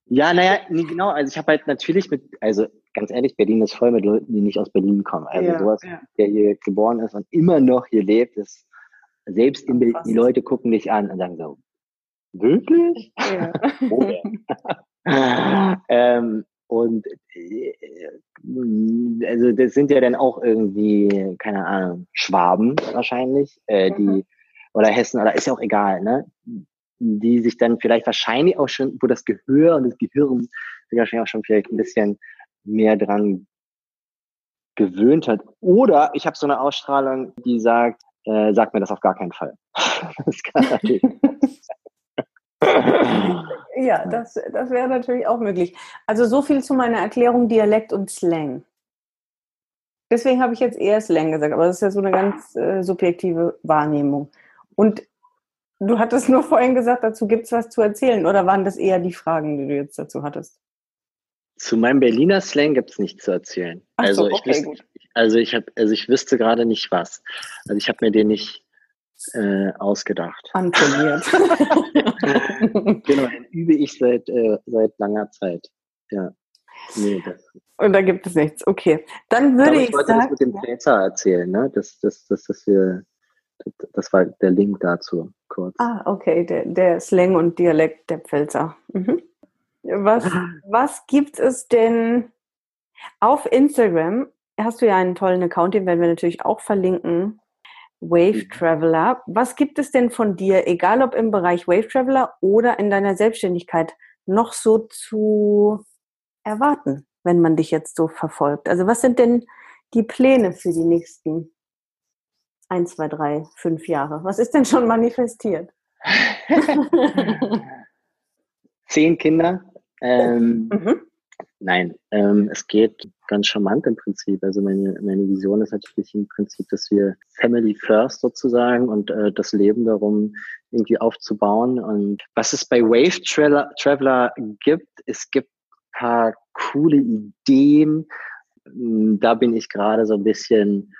Ja, naja, nee, genau. Also ich habe halt natürlich mit, also ganz ehrlich, Berlin ist voll mit Leuten, die nicht aus Berlin kommen. Also ja, sowas, ja. der hier geboren ist und immer noch hier lebt, ist selbst in Berlin, die Leute gucken dich an und sagen so, wirklich? Ja. ähm, und äh, also das sind ja dann auch irgendwie, keine Ahnung, Schwaben wahrscheinlich, äh, die mhm. oder Hessen, oder ist ja auch egal, ne? Die sich dann vielleicht wahrscheinlich auch schon, wo das Gehör und das Gehirn sich wahrscheinlich auch schon vielleicht ein bisschen mehr dran gewöhnt hat. Oder ich habe so eine Ausstrahlung, die sagt, äh, sagt mir das auf gar keinen Fall. das kann natürlich ja, das, das wäre natürlich auch möglich. Also so viel zu meiner Erklärung Dialekt und Slang. Deswegen habe ich jetzt eher Slang gesagt, aber das ist ja so eine ganz äh, subjektive Wahrnehmung. Und du hattest nur vorhin gesagt, dazu gibt es was zu erzählen, oder waren das eher die Fragen, die du jetzt dazu hattest? Zu meinem Berliner Slang gibt es nichts zu erzählen. Ach also, so, okay, ich wüsste, also ich habe, also ich wüsste gerade nicht was. Also ich habe mir den nicht äh, ausgedacht. Antrainiert. genau, den übe ich seit äh, seit langer Zeit. Ja. Nee, Und da gibt es nichts. Okay. Dann würde ich, ich wollte sagen, das mit dem Pfälzer erzählen, ne? Das, das, das, das, wir, das war der Link dazu kurz. Ah, okay, der, der Slang und Dialekt der Pfälzer. Mhm. Was, was gibt es denn auf Instagram? Hast du ja einen tollen Account, den werden wir natürlich auch verlinken. Wave mhm. Traveler. Was gibt es denn von dir, egal ob im Bereich Wave Traveler oder in deiner Selbstständigkeit, noch so zu erwarten, wenn man dich jetzt so verfolgt? Also was sind denn die Pläne für die nächsten ein, zwei, drei, fünf Jahre? Was ist denn schon manifestiert? Zehn Kinder, ähm, mhm. Nein, ähm, es geht ganz charmant im Prinzip. Also meine, meine Vision ist natürlich im Prinzip, dass wir Family First sozusagen und äh, das Leben darum irgendwie aufzubauen. Und was es bei Wave Traveler, Traveler gibt, es gibt paar coole Ideen. Da bin ich gerade so ein bisschen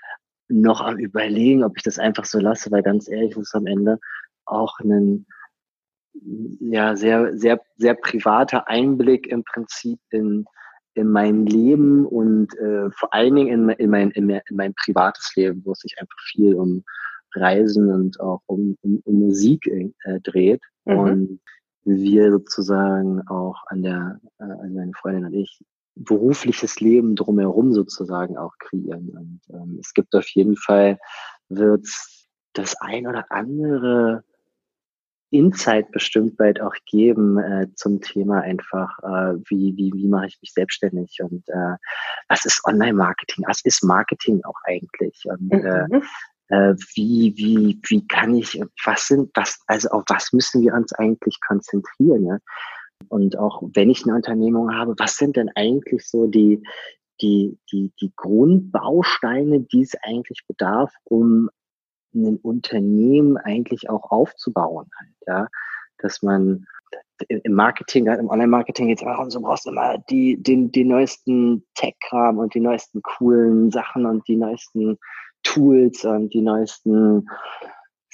noch am überlegen, ob ich das einfach so lasse, weil ganz ehrlich, ist am Ende auch einen ja, sehr, sehr, sehr privater Einblick im Prinzip in, in mein Leben und äh, vor allen Dingen in, in, mein, in, in mein privates Leben, wo es sich einfach viel um Reisen und auch um, um, um Musik äh, dreht. Mhm. Und wir sozusagen auch an der, äh, also meine Freundin und ich, berufliches Leben drumherum sozusagen auch kreieren. Und ähm, es gibt auf jeden Fall, wird das ein oder andere Insight bestimmt bald auch geben äh, zum Thema einfach, äh, wie, wie, wie mache ich mich selbstständig und äh, was ist Online-Marketing, was ist Marketing auch eigentlich und äh, mhm. äh, wie, wie, wie kann ich, was sind, was, also auf was müssen wir uns eigentlich konzentrieren, ja? Und auch wenn ich eine Unternehmung habe, was sind denn eigentlich so die, die, die, die Grundbausteine, die es eigentlich bedarf, um ein Unternehmen eigentlich auch aufzubauen halt, ja, dass man im Marketing, im Online-Marketing geht es immer darum, so brauchst du immer die, den, die neuesten Tech-Kram und die neuesten coolen Sachen und die neuesten Tools und die neuesten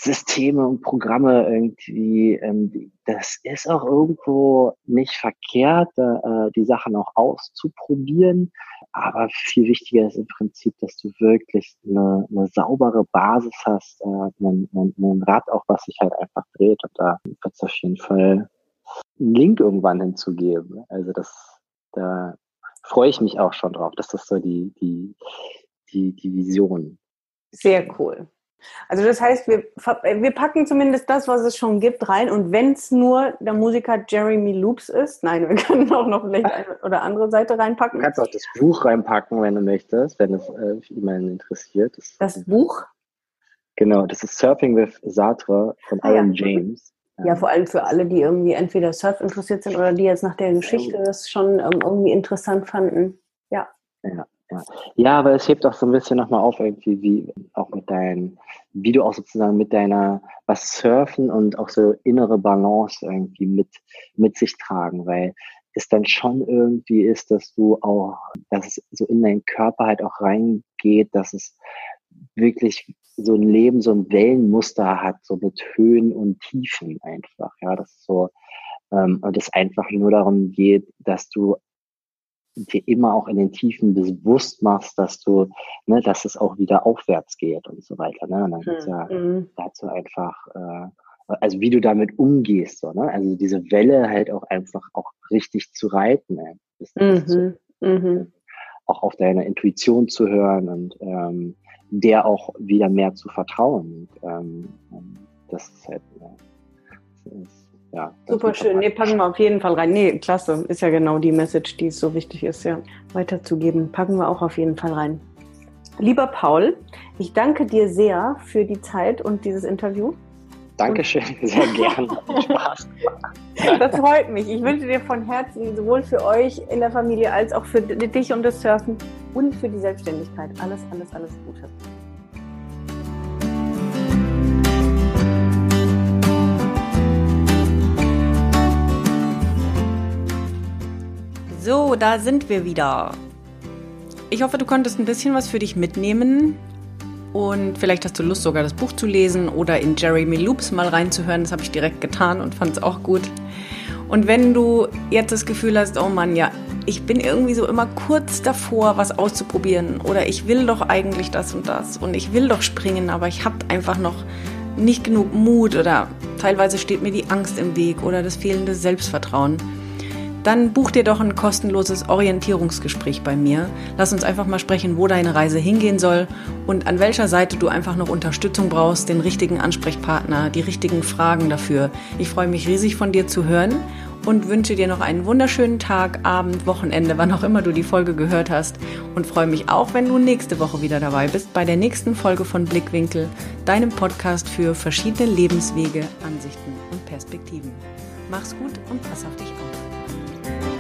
Systeme und Programme irgendwie, ähm, das ist auch irgendwo nicht verkehrt, äh, die Sachen auch auszuprobieren. Aber viel wichtiger ist im Prinzip, dass du wirklich eine, eine saubere Basis hast, äh, ein, ein, ein Rad auch, was sich halt einfach dreht. Und da wird es auf jeden Fall einen Link irgendwann hinzugeben. Also das, da freue ich mich auch schon drauf. Das ist so die, die, die, die Vision. Sehr cool. Also das heißt, wir, wir packen zumindest das, was es schon gibt, rein. Und wenn es nur der Musiker Jeremy Loops ist, nein, wir können auch noch vielleicht eine oder andere Seite reinpacken. Du kannst auch das Buch reinpacken, wenn du möchtest, wenn es äh, jemanden interessiert. Das, das Buch? Genau, das ist Surfing with Sartre von ah, Alan ja. James. Ja, vor allem für alle, die irgendwie entweder Surf interessiert sind oder die jetzt nach der Geschichte das schon ähm, irgendwie interessant fanden. Ja. Ja. Ja. ja, aber es hebt auch so ein bisschen nochmal auf, irgendwie, wie auch mit deinen, wie du auch sozusagen mit deiner, was Surfen und auch so innere Balance irgendwie mit, mit sich tragen, weil es dann schon irgendwie ist, dass du auch, dass es so in deinen Körper halt auch reingeht, dass es wirklich so ein Leben, so ein Wellenmuster hat, so mit Höhen und Tiefen einfach, ja, das so, ähm, und es einfach nur darum geht, dass du dir immer auch in den Tiefen bewusst machst, dass du, ne, dass es auch wieder aufwärts geht und so weiter. Ne? Und dann gibt's ja mhm. dazu einfach, äh, also wie du damit umgehst, so, ne? Also diese Welle halt auch einfach auch richtig zu reiten. Mhm. Zu, mhm. auch auf deine Intuition zu hören und ähm, der auch wieder mehr zu vertrauen. Und, ähm, das ist halt, das ist, ja. Super schön. Nee, packen wir auf jeden Fall rein. Nee, klasse. Ist ja genau die Message, die es so wichtig ist, ja, weiterzugeben. Packen wir auch auf jeden Fall rein. Lieber Paul, ich danke dir sehr für die Zeit und dieses Interview. Dankeschön, sehr gerne. Spaß. Das freut mich. Ich wünsche dir von Herzen sowohl für euch in der Familie als auch für dich und das Surfen und für die Selbstständigkeit alles, alles, alles Gute. So, da sind wir wieder. Ich hoffe, du konntest ein bisschen was für dich mitnehmen. Und vielleicht hast du Lust, sogar das Buch zu lesen oder in Jeremy Loops mal reinzuhören. Das habe ich direkt getan und fand es auch gut. Und wenn du jetzt das Gefühl hast, oh Mann, ja, ich bin irgendwie so immer kurz davor, was auszuprobieren oder ich will doch eigentlich das und das und ich will doch springen, aber ich habe einfach noch nicht genug Mut oder teilweise steht mir die Angst im Weg oder das fehlende Selbstvertrauen dann buch dir doch ein kostenloses Orientierungsgespräch bei mir. Lass uns einfach mal sprechen, wo deine Reise hingehen soll und an welcher Seite du einfach noch Unterstützung brauchst, den richtigen Ansprechpartner, die richtigen Fragen dafür. Ich freue mich riesig von dir zu hören und wünsche dir noch einen wunderschönen Tag, Abend, Wochenende, wann auch immer du die Folge gehört hast und freue mich auch, wenn du nächste Woche wieder dabei bist bei der nächsten Folge von Blickwinkel, deinem Podcast für verschiedene Lebenswege, Ansichten und Perspektiven. Mach's gut und pass auf dich auf. Bye.